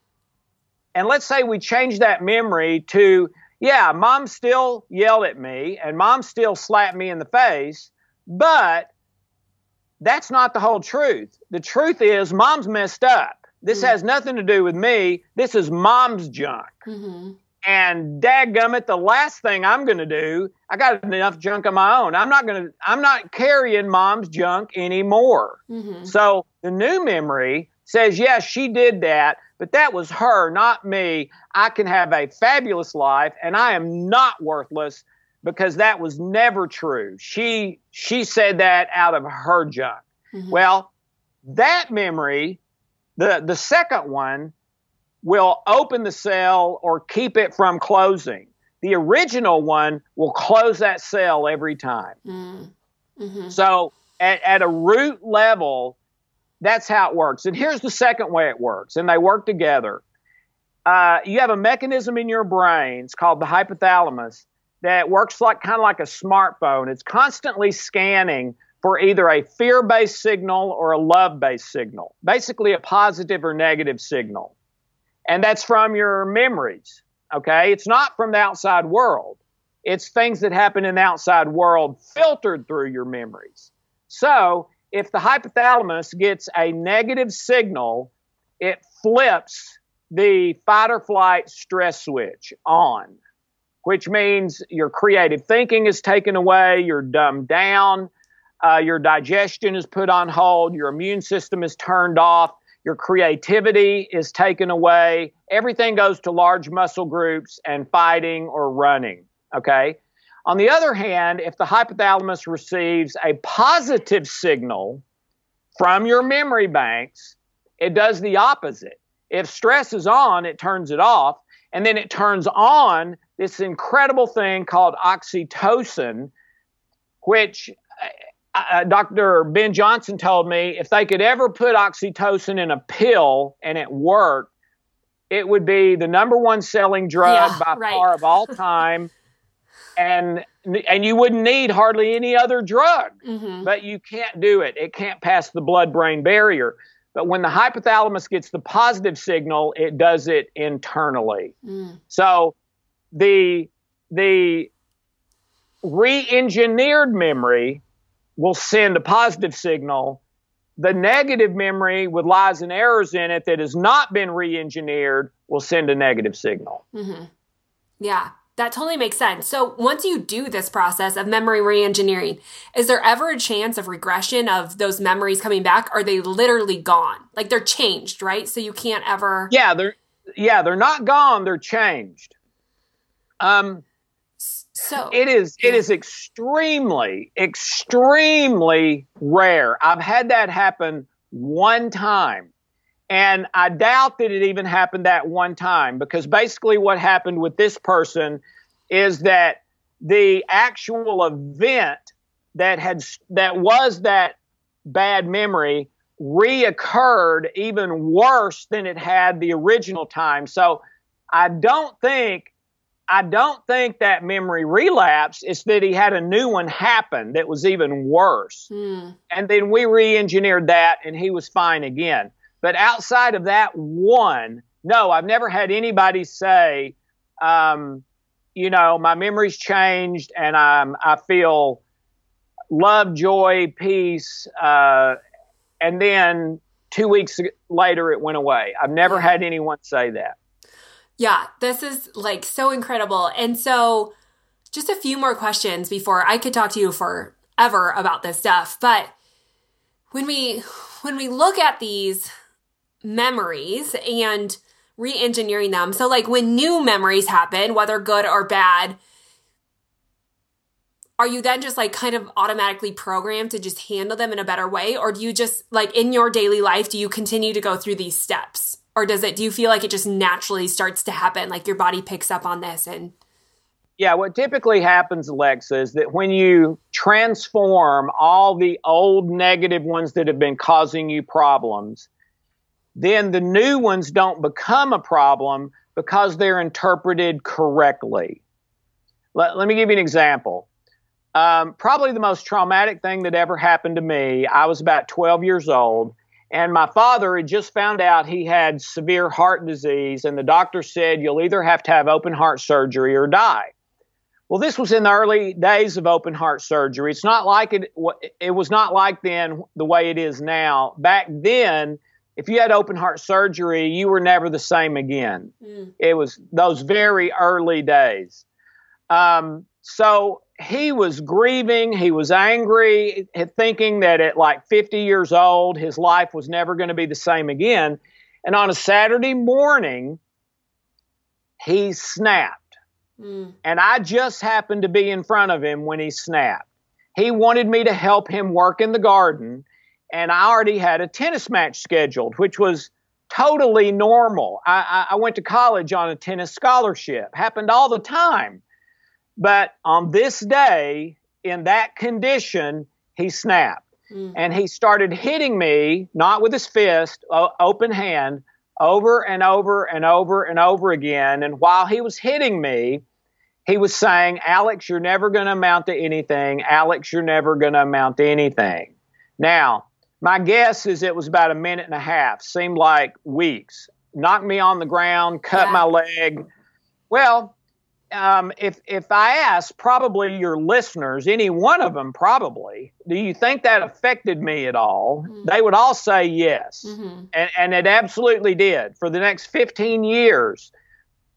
and let's say we change that memory to, yeah, mom still yelled at me and mom still slapped me in the face, but that's not the whole truth. The truth is, mom's messed up. This mm-hmm. has nothing to do with me. This is mom's junk. Mm-hmm. And dadgummit, the last thing I'm going to do, I got enough junk of my own. I'm not going to, I'm not carrying mom's junk anymore. Mm-hmm. So the new memory says, yes, she did that, but that was her, not me. I can have a fabulous life and I am not worthless because that was never true. She, she said that out of her junk. Mm-hmm. Well, that memory, the, the second one, will open the cell or keep it from closing. The original one will close that cell every time. Mm-hmm. mm-hmm. So at, at a root level, that's how it works. And here's the second way it works, and they work together. Uh, you have a mechanism in your brain, it's called the hypothalamus, that works like kind of like a smartphone. It's constantly scanning for either a fear based signal or a love based signal, basically a positive or negative signal. And that's from your memories. Okay. It's not from the outside world. It's things that happen in the outside world filtered through your memories. So if the hypothalamus gets a negative signal, it flips the fight or flight stress switch on, which means your creative thinking is taken away, you're dumbed down, uh, your digestion is put on hold, your immune system is turned off, your creativity is taken away. Everything goes to large muscle groups and fighting or running. Okay. On the other hand, if the hypothalamus receives a positive signal from your memory banks, it does the opposite. If stress is on, it turns it off, and then it turns on this incredible thing called oxytocin, which uh, uh Dr. Ben Johnson told me if they could ever put oxytocin in a pill and it worked, it would be the number one selling drug yeah, by right. far of all time and and you wouldn't need hardly any other drug. Mm-hmm. but you can't do it. It can't pass the blood brain barrier. But when the hypothalamus gets the positive signal it does it internally. Mm. so the the re-engineered memory will send a positive signal. The negative memory with lies and errors in it that has not been re-engineered will send a negative signal. Mm-hmm. yeah that totally makes sense. So once you do this process of memory reengineering, is there ever a chance of regression of those memories coming back? Are they literally gone? Like they're changed, right? So you can't ever Yeah, they're yeah, they're not gone, they're changed. Um so it is it is extremely extremely rare. I've had that happen one time and I doubt that it even happened that one time because basically what happened with this person is that the actual event that had that was that bad memory reoccurred even worse than it had the original time. So I don't think I don't think that memory relapsed. It's that he had a new one happen that was even worse. Mm. And then we re-engineered that and he was fine again. But outside of that one, no, I've never had anybody say, um, you know, my memory's changed and I'm, I feel love, joy, peace. Uh, and then two weeks later, it went away. I've never had anyone say that. Yeah, this is like so incredible. And so, just a few more questions before I could talk to you forever about this stuff. But when we when we look at these memories and re-engineering them. So like when new memories happen, whether good or bad, are you then just like kind of automatically programmed to just handle them in a better way or do you just like in your daily life do you continue to go through these steps or does it do you feel like it just naturally starts to happen like your body picks up on this and yeah, what typically happens, Alexa, is that when you transform all the old negative ones that have been causing you problems then the new ones don't become a problem because they're interpreted correctly. Let, let me give you an example. Um, probably the most traumatic thing that ever happened to me, I was about 12 years old, and my father had just found out he had severe heart disease, and the doctor said, You'll either have to have open heart surgery or die. Well, this was in the early days of open heart surgery. It's not like it, it was not like then the way it is now. Back then, if you had open heart surgery, you were never the same again. Mm. It was those very early days. Um, so he was grieving, he was angry, thinking that at like 50 years old, his life was never going to be the same again. And on a Saturday morning, he snapped. Mm. And I just happened to be in front of him when he snapped. He wanted me to help him work in the garden and I already had a tennis match scheduled, which was totally normal. I, I, went to college on a tennis scholarship, happened all the time. But on this day, in that condition, he snapped. Mm. And he started hitting me, not with his fist, open hand, over and over and over and over again. And while he was hitting me, he was saying, Alex, you're never going to amount to anything. Alex, you're never going to amount to anything. Now, my guess is it was about a minute and a half, seemed like weeks. Knocked me on the ground, cut Yeah. my leg. Well, um, if if I ask probably your listeners, any one of them probably, do you think that affected me at all? They would all say yes, Mhm. and and it absolutely did. For the next 15 years,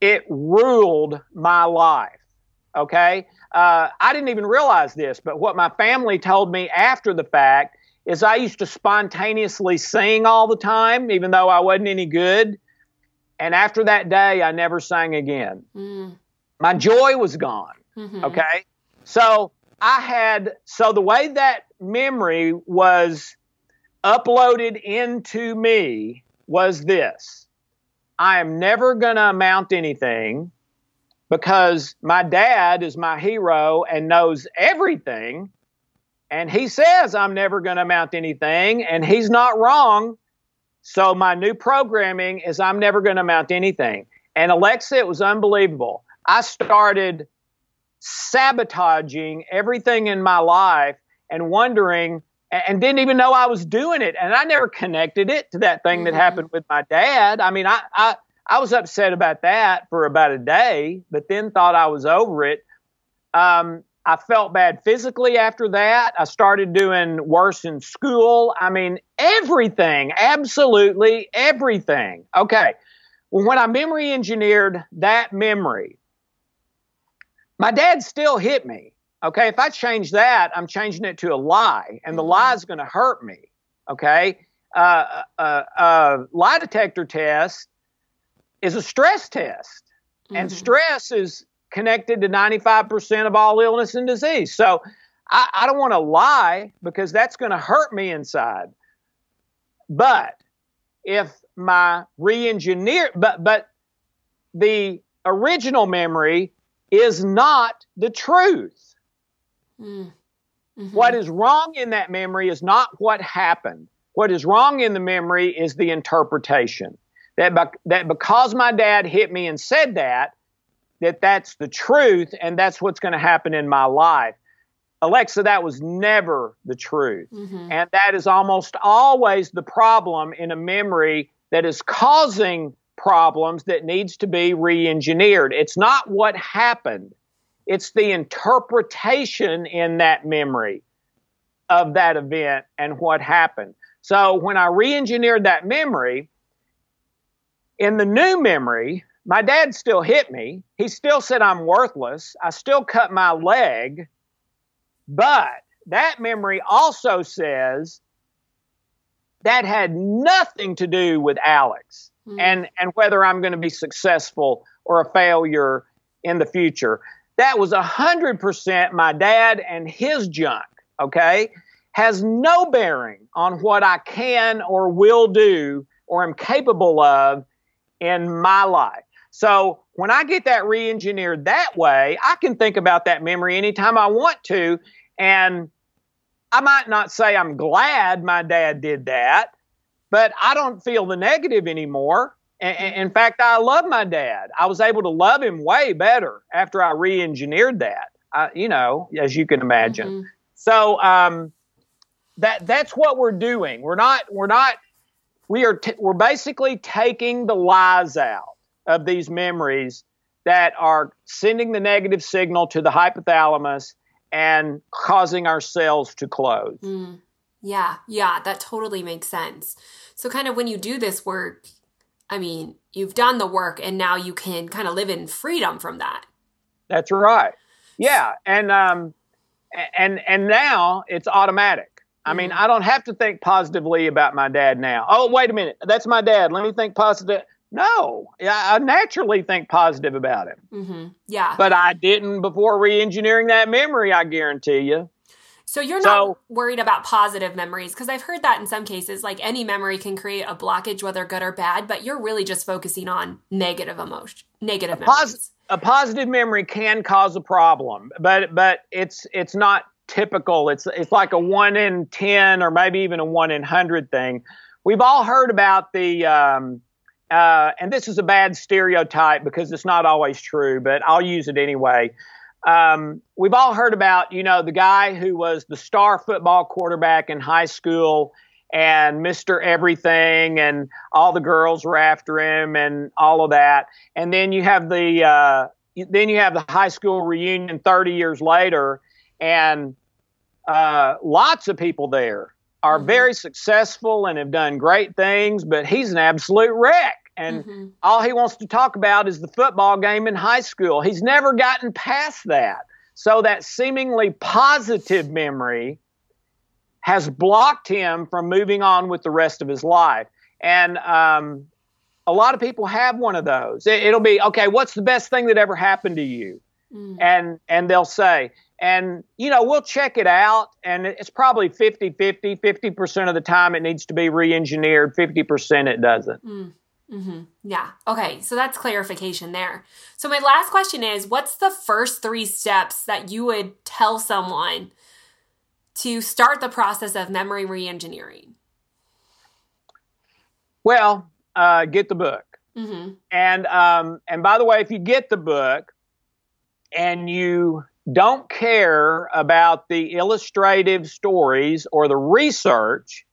it ruled my life. Okay, uh, I didn't even realize this, but what my family told me after the fact is I used to spontaneously sing all the time, even though I wasn't any good. And after that day, I never sang again Mm. my joy was gone. Mhm. Okay. So I had, so the way that memory was uploaded into me was this I am never going to amount to anything because my dad is my hero and knows everything. And he says I'm never going to amount to anything, and he's not wrong. So my new programming is I'm never going to amount to anything. And Alexa, it was unbelievable. I started sabotaging everything in my life and wondering and, didn't even know I was doing it. And I never connected it to that thing that Mhm. happened with my dad. I mean, I, I, I was upset about that for about a day, but then thought I was over it. Um, I felt bad physically after that. I started doing worse in school. I mean, everything, absolutely everything. Okay. Well, when I memory engineered that memory, my dad still hit me. Okay. If I change that, I'm changing it to a lie, and the Mhm. lie is going to hurt me. Okay. Uh, uh, uh, lie detector test is a stress test, and Mhm. stress is connected to 95% of all illness and disease. So I, I don't want to lie because that's going to hurt me inside. But if my re-engineer, but but the original memory is not the truth. Mm. Mhm. What is wrong in that memory is not what happened. What is wrong in the memory is the interpretation. That, bec- that because my dad hit me and said that, that that's the truth and that's what's going to happen in my life. Alexa, that was never the truth. Mhm. And that is almost always the problem in a memory that is causing problems that needs to be re-engineered. It's not what happened. It's the interpretation in that memory of that event and what happened. So when I re-engineered that memory, in the new memory, my dad still hit me. He still said I'm worthless. I still cut my leg. But that memory also says that had nothing to do with Alex Mm. and, and whether I'm going to be successful or a failure in the future. That was 100% my dad and his junk, okay? Has no bearing on what I can or will do or am capable of in my life. So when I get that re engineered that way, I can think about that memory anytime I want to. And I might not say I'm glad my dad did that, but I don't feel the negative anymore. In fact, I love my dad. I was able to love him way better after I re engineered that, uh, you know, as you can imagine. Mhm. So um, that that's what we're doing. We're not we're not we are t- we're basically taking the lies out of these memories that are sending the negative signal to the hypothalamus and causing our cells to close. Mm. Yeah, yeah, that totally makes sense. So, kind of when you do this work, I mean, you've done the work and now you can kind of live in freedom from that. That's right. Yeah, and um, and and now it's automatic. I mean, Mhm. I don't have to think positively about my dad now. Oh, wait a minute, that's my dad. Let me think positive. No, yeah, I naturally think positive about him, hmm Yeah. but I didn't before re-engineering that memory. I guarantee you. so, you're so- not worried about positive memories because I've heard that in some cases, like any memory can create a blockage, whether good or bad, but you're really just focusing on negative emotion, negative A memories. a positive memory can cause a problem, but but it's it's not typical. It's it's like a one in ten or maybe even a one in hundred thing. We've all heard about the um, uh, and this is a bad stereotype because it's not always true, but I'll use it anyway. Um, we've all heard about, you know, the guy who was the star football quarterback in high school and Mr. Everything, and all the girls were after him, and all of that. And then you have the uh, then you have the high school reunion 30 years later, and uh, lots of people there are mm-hmm. very successful and have done great things, but he's an absolute wreck. And mm-hmm. all he wants to talk about is the football game in high school. He's never gotten past that. So that seemingly positive memory has blocked him from moving on with the rest of his life. And um, a lot of people have one of those. It, will be okay. What's the best thing that ever happened to you? Mm. And and they'll say, and you know, we'll check it out, and it's probably 50 50. 50% of the time it needs to be re engineered, 50% it doesn't. Mm. Mm-hmm. Yeah. Okay. So that's clarification there. So, my last question is what's the first three steps that you would tell someone to start the process of memory reengineering? Well, uh, get the book. Mm-hmm. And um, and by the way, if you get the book and you don't care about the illustrative stories or the research,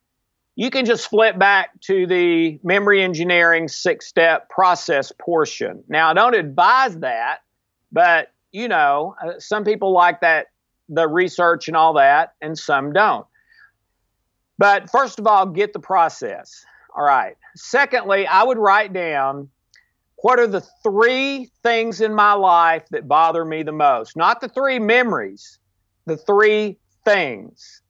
you can just flip back to the memory engineering six step process portion. Now, I don't advise that, but you know, uh, some people like that the research and all that, and some don't. But first of all, get the process. All right. Secondly, I would write down what are the three things in my life that bother me the most? Not the three memories, the three things.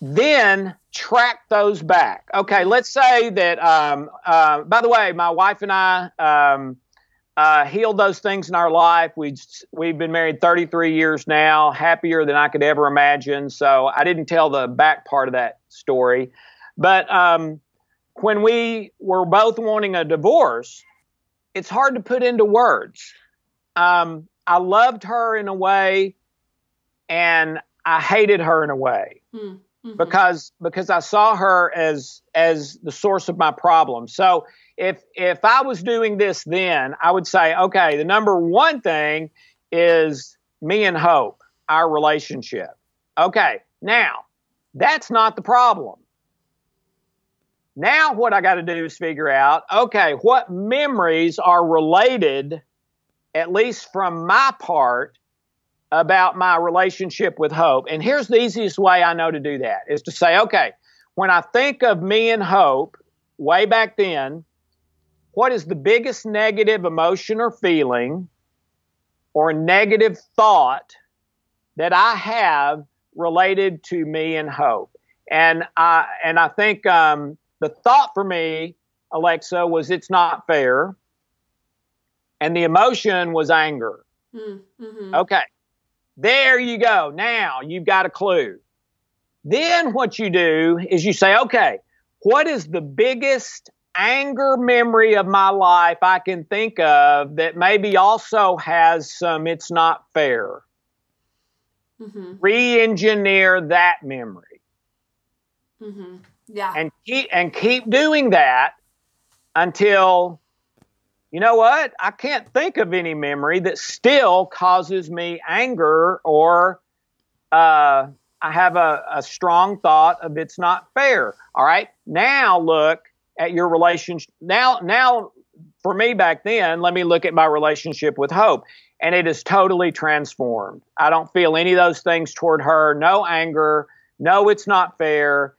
Then track those back. Okay, let's say that, um, uh, by the way, my wife and I, um, uh, healed those things in our life. We we've been married 33 years now, happier than I could ever imagine. So I didn't tell the back part of that story, but um, when we were both wanting a divorce, it's hard to put into words. Um, I loved her in a way, and I hated her in a way. Hmm. Mm-hmm. because because I saw her as as the source of my problem. So if if I was doing this then, I would say, okay, the number one thing is me and Hope, our relationship. Okay, now that's not the problem. Now what I got to do is figure out, okay, what memories are related, at least from my part, about my relationship with Hope. And here's the easiest way I know to do that is to say, okay, when I think of me and Hope way back then, what is the biggest negative emotion or feeling or negative thought that I have related to me and hope? And I and I think um, the thought for me, Alexa, was it's not fair, and the emotion was anger. Mm-hmm. Okay, there you go. Now you've got a clue. Then what you do is you say, okay, what is the biggest anger memory of my life I can think of that maybe also has some it's not fair. Mm-hmm. Re engineer that memory. Mm-hmm. Yeah. And keep, and keep doing that until, you know what? I can't think of any memory that still causes me anger or uh, I have a, a strong thought of it's not fair. All right. Now look at your relationship. Now, now for me back then, let me look at my relationship with Hope. And it is totally transformed. I don't feel any of those things toward her. No anger. No, it's not fair.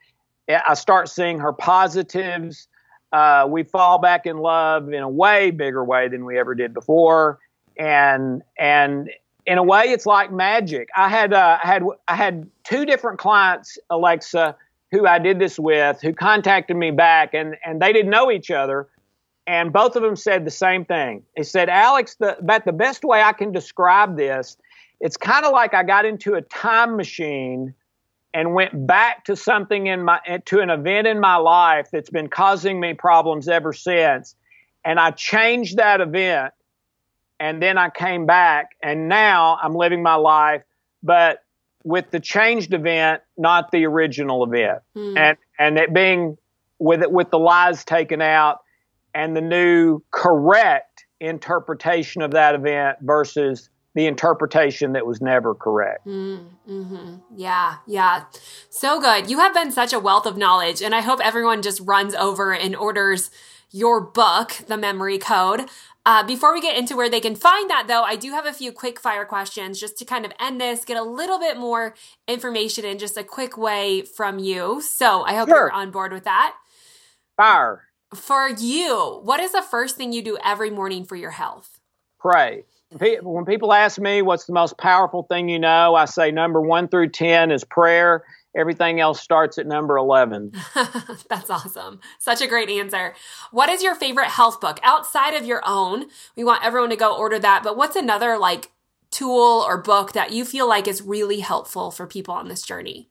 I start seeing her positives. Uh, we fall back in love in a way bigger way than we ever did before. And, and in a way, it's like magic. I had, uh, I had, I had two different clients, Alexa, who I did this with who contacted me back and, and they didn't know each other. And both of them said the same thing. They said, Alex, the, about the best way I can describe this, it's kind of like I got into a time machine and went back to something in my, to an event in my life that's been causing me problems ever since. And I changed that event and then I came back and now I'm living my life, but with the changed event, not the original event, mm. and and it being with it with the lies taken out and the new correct interpretation of that event versus the interpretation that was never correct. Mm-hmm. Yeah, yeah. So good. You have been such a wealth of knowledge, and I hope everyone just runs over and orders your book, The Memory Code. Uh, before we get into where they can find that, though, I do have a few quick fire questions just to kind of end this, get a little bit more information in just a quick way from you. So I hope sure. you're on board with that. Fire. For you, what is the first thing you do every morning for your health? Pray. When people ask me what's the most powerful thing you know, I say number one through 10 is prayer. Everything else starts at number 11. That's awesome. Such a great answer. What is your favorite health book outside of your own? We want everyone to go order that, but what's another like tool or book that you feel like is really helpful for people on this journey?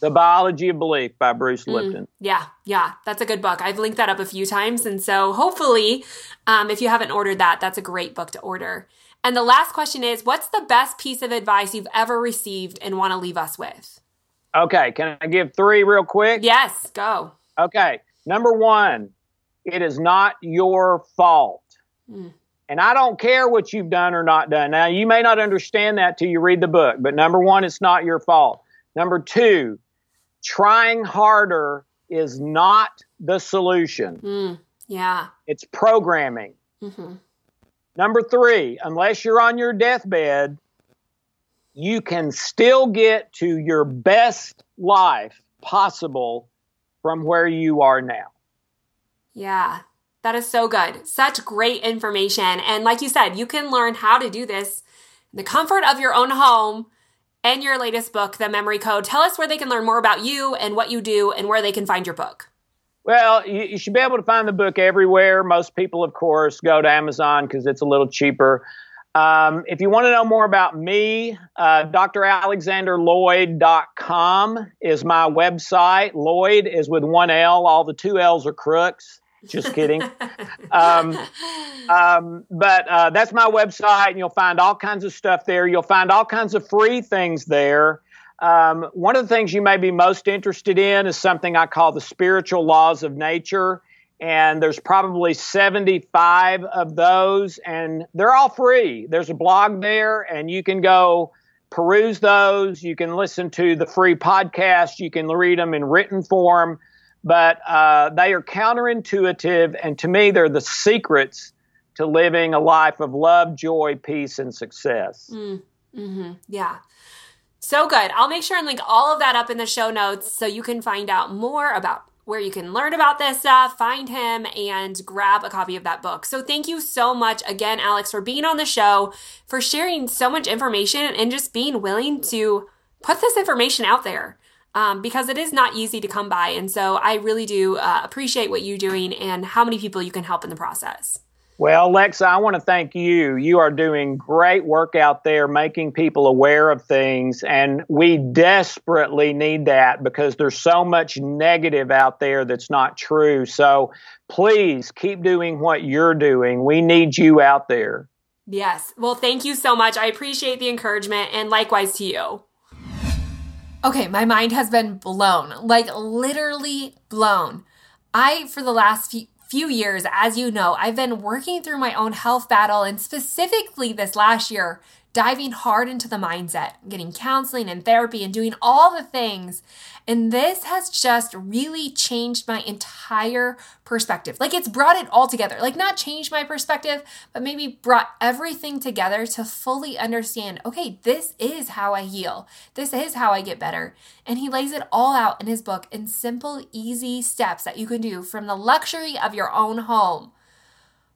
The Biology of Belief by Bruce mm, Lipton. Mm, yeah, yeah, that's a good book. I've linked that up a few times. And so hopefully, um, if you haven't ordered that, that's a great book to order. And the last question is What's the best piece of advice you've ever received and want to leave us with? Okay, can I give three real quick? Yes, go. Okay, number one, it is not your fault. Mm. And I don't care what you've done or not done. Now, you may not understand that till you read the book, but number one, it's not your fault. Number two, trying harder is not the solution. Mm, yeah. It's programming. Mm-hmm. Number three, unless you're on your deathbed, you can still get to your best life possible from where you are now. Yeah, that is so good. Such great information. And like you said, you can learn how to do this in the comfort of your own home and your latest book, The Memory Code. Tell us where they can learn more about you and what you do and where they can find your book. Well, you, you should be able to find the book everywhere. Most people, of course, go to Amazon because it's a little cheaper. Um, if you want to know more about me, uh, dralexanderloyd.com is my website. Loyd is with one L. All the two L's are crooks. Just kidding. um, um, but uh, that's my website, and you'll find all kinds of stuff there. You'll find all kinds of free things there. Um, one of the things you may be most interested in is something I call the spiritual laws of nature. And there's probably 75 of those, and they're all free. There's a blog there, and you can go peruse those. You can listen to the free podcast. You can read them in written form but uh, they are counterintuitive, and to me, they're the secrets to living a life of love, joy, peace, and success. Mm, hmm Yeah. So good. I'll make sure and link all of that up in the show notes so you can find out more about where you can learn about this stuff, find him, and grab a copy of that book. So, thank you so much again, Alex, for being on the show, for sharing so much information, and just being willing to put this information out there um, because it is not easy to come by. And so I really do uh, appreciate what you're doing and how many people you can help in the process. Well, Lexa, I want to thank you. You are doing great work out there, making people aware of things. And we desperately need that because there's so much negative out there that's not true. So please keep doing what you're doing. We need you out there. Yes. Well, thank you so much. I appreciate the encouragement and likewise to you. Okay, my mind has been blown, like literally blown. I, for the last few, few years, as you know, I've been working through my own health battle and specifically this last year, diving hard into the mindset, getting counseling and therapy and doing all the things. And this has just really changed my entire perspective. Like it's brought it all together. Like not changed my perspective, but maybe brought everything together to fully understand okay, this is how I heal. This is how I get better. And he lays it all out in his book in simple, easy steps that you can do from the luxury of your own home.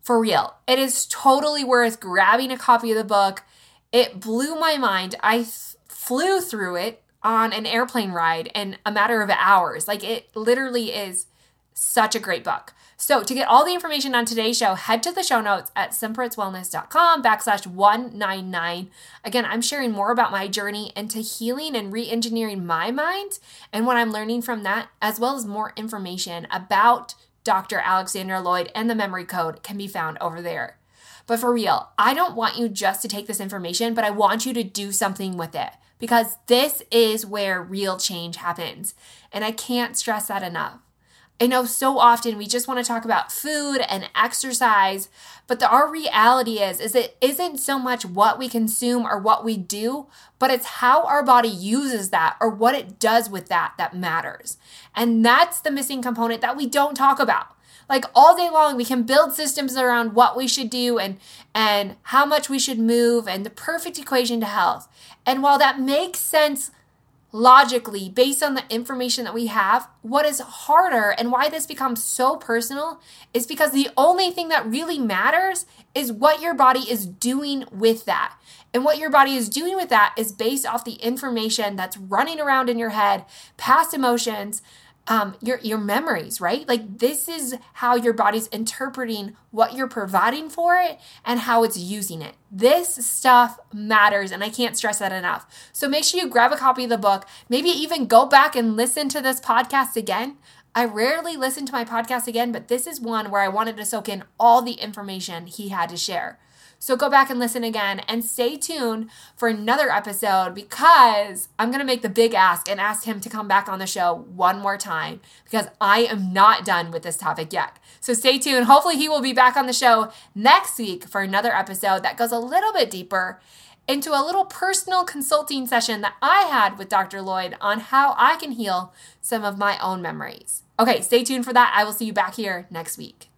For real, it is totally worth grabbing a copy of the book. It blew my mind. I flew through it on an airplane ride in a matter of hours. Like it literally is such a great book. So to get all the information on today's show, head to the show notes at simplerootswellness.com backslash 199. Again, I'm sharing more about my journey into healing and re-engineering my mind and what I'm learning from that, as well as more information about Dr. Alexander Loyd and the memory code can be found over there. But for real, I don't want you just to take this information, but I want you to do something with it because this is where real change happens. And I can't stress that enough. I know so often we just want to talk about food and exercise, but the, our reality is is it isn't so much what we consume or what we do, but it's how our body uses that or what it does with that that matters. And that's the missing component that we don't talk about. Like all day long we can build systems around what we should do and and how much we should move and the perfect equation to health. And while that makes sense logically based on the information that we have, what is harder and why this becomes so personal is because the only thing that really matters is what your body is doing with that. And what your body is doing with that is based off the information that's running around in your head, past emotions, um, your your memories, right? Like this is how your body's interpreting what you're providing for it and how it's using it. This stuff matters, and I can't stress that enough. So make sure you grab a copy of the book. Maybe even go back and listen to this podcast again. I rarely listen to my podcast again, but this is one where I wanted to soak in all the information he had to share. So go back and listen again and stay tuned for another episode because I'm going to make the big ask and ask him to come back on the show one more time because I am not done with this topic yet. So stay tuned. Hopefully, he will be back on the show next week for another episode that goes a little bit deeper into a little personal consulting session that I had with Dr. Loyd on how I can heal some of my own memories. Okay, stay tuned for that. I will see you back here next week.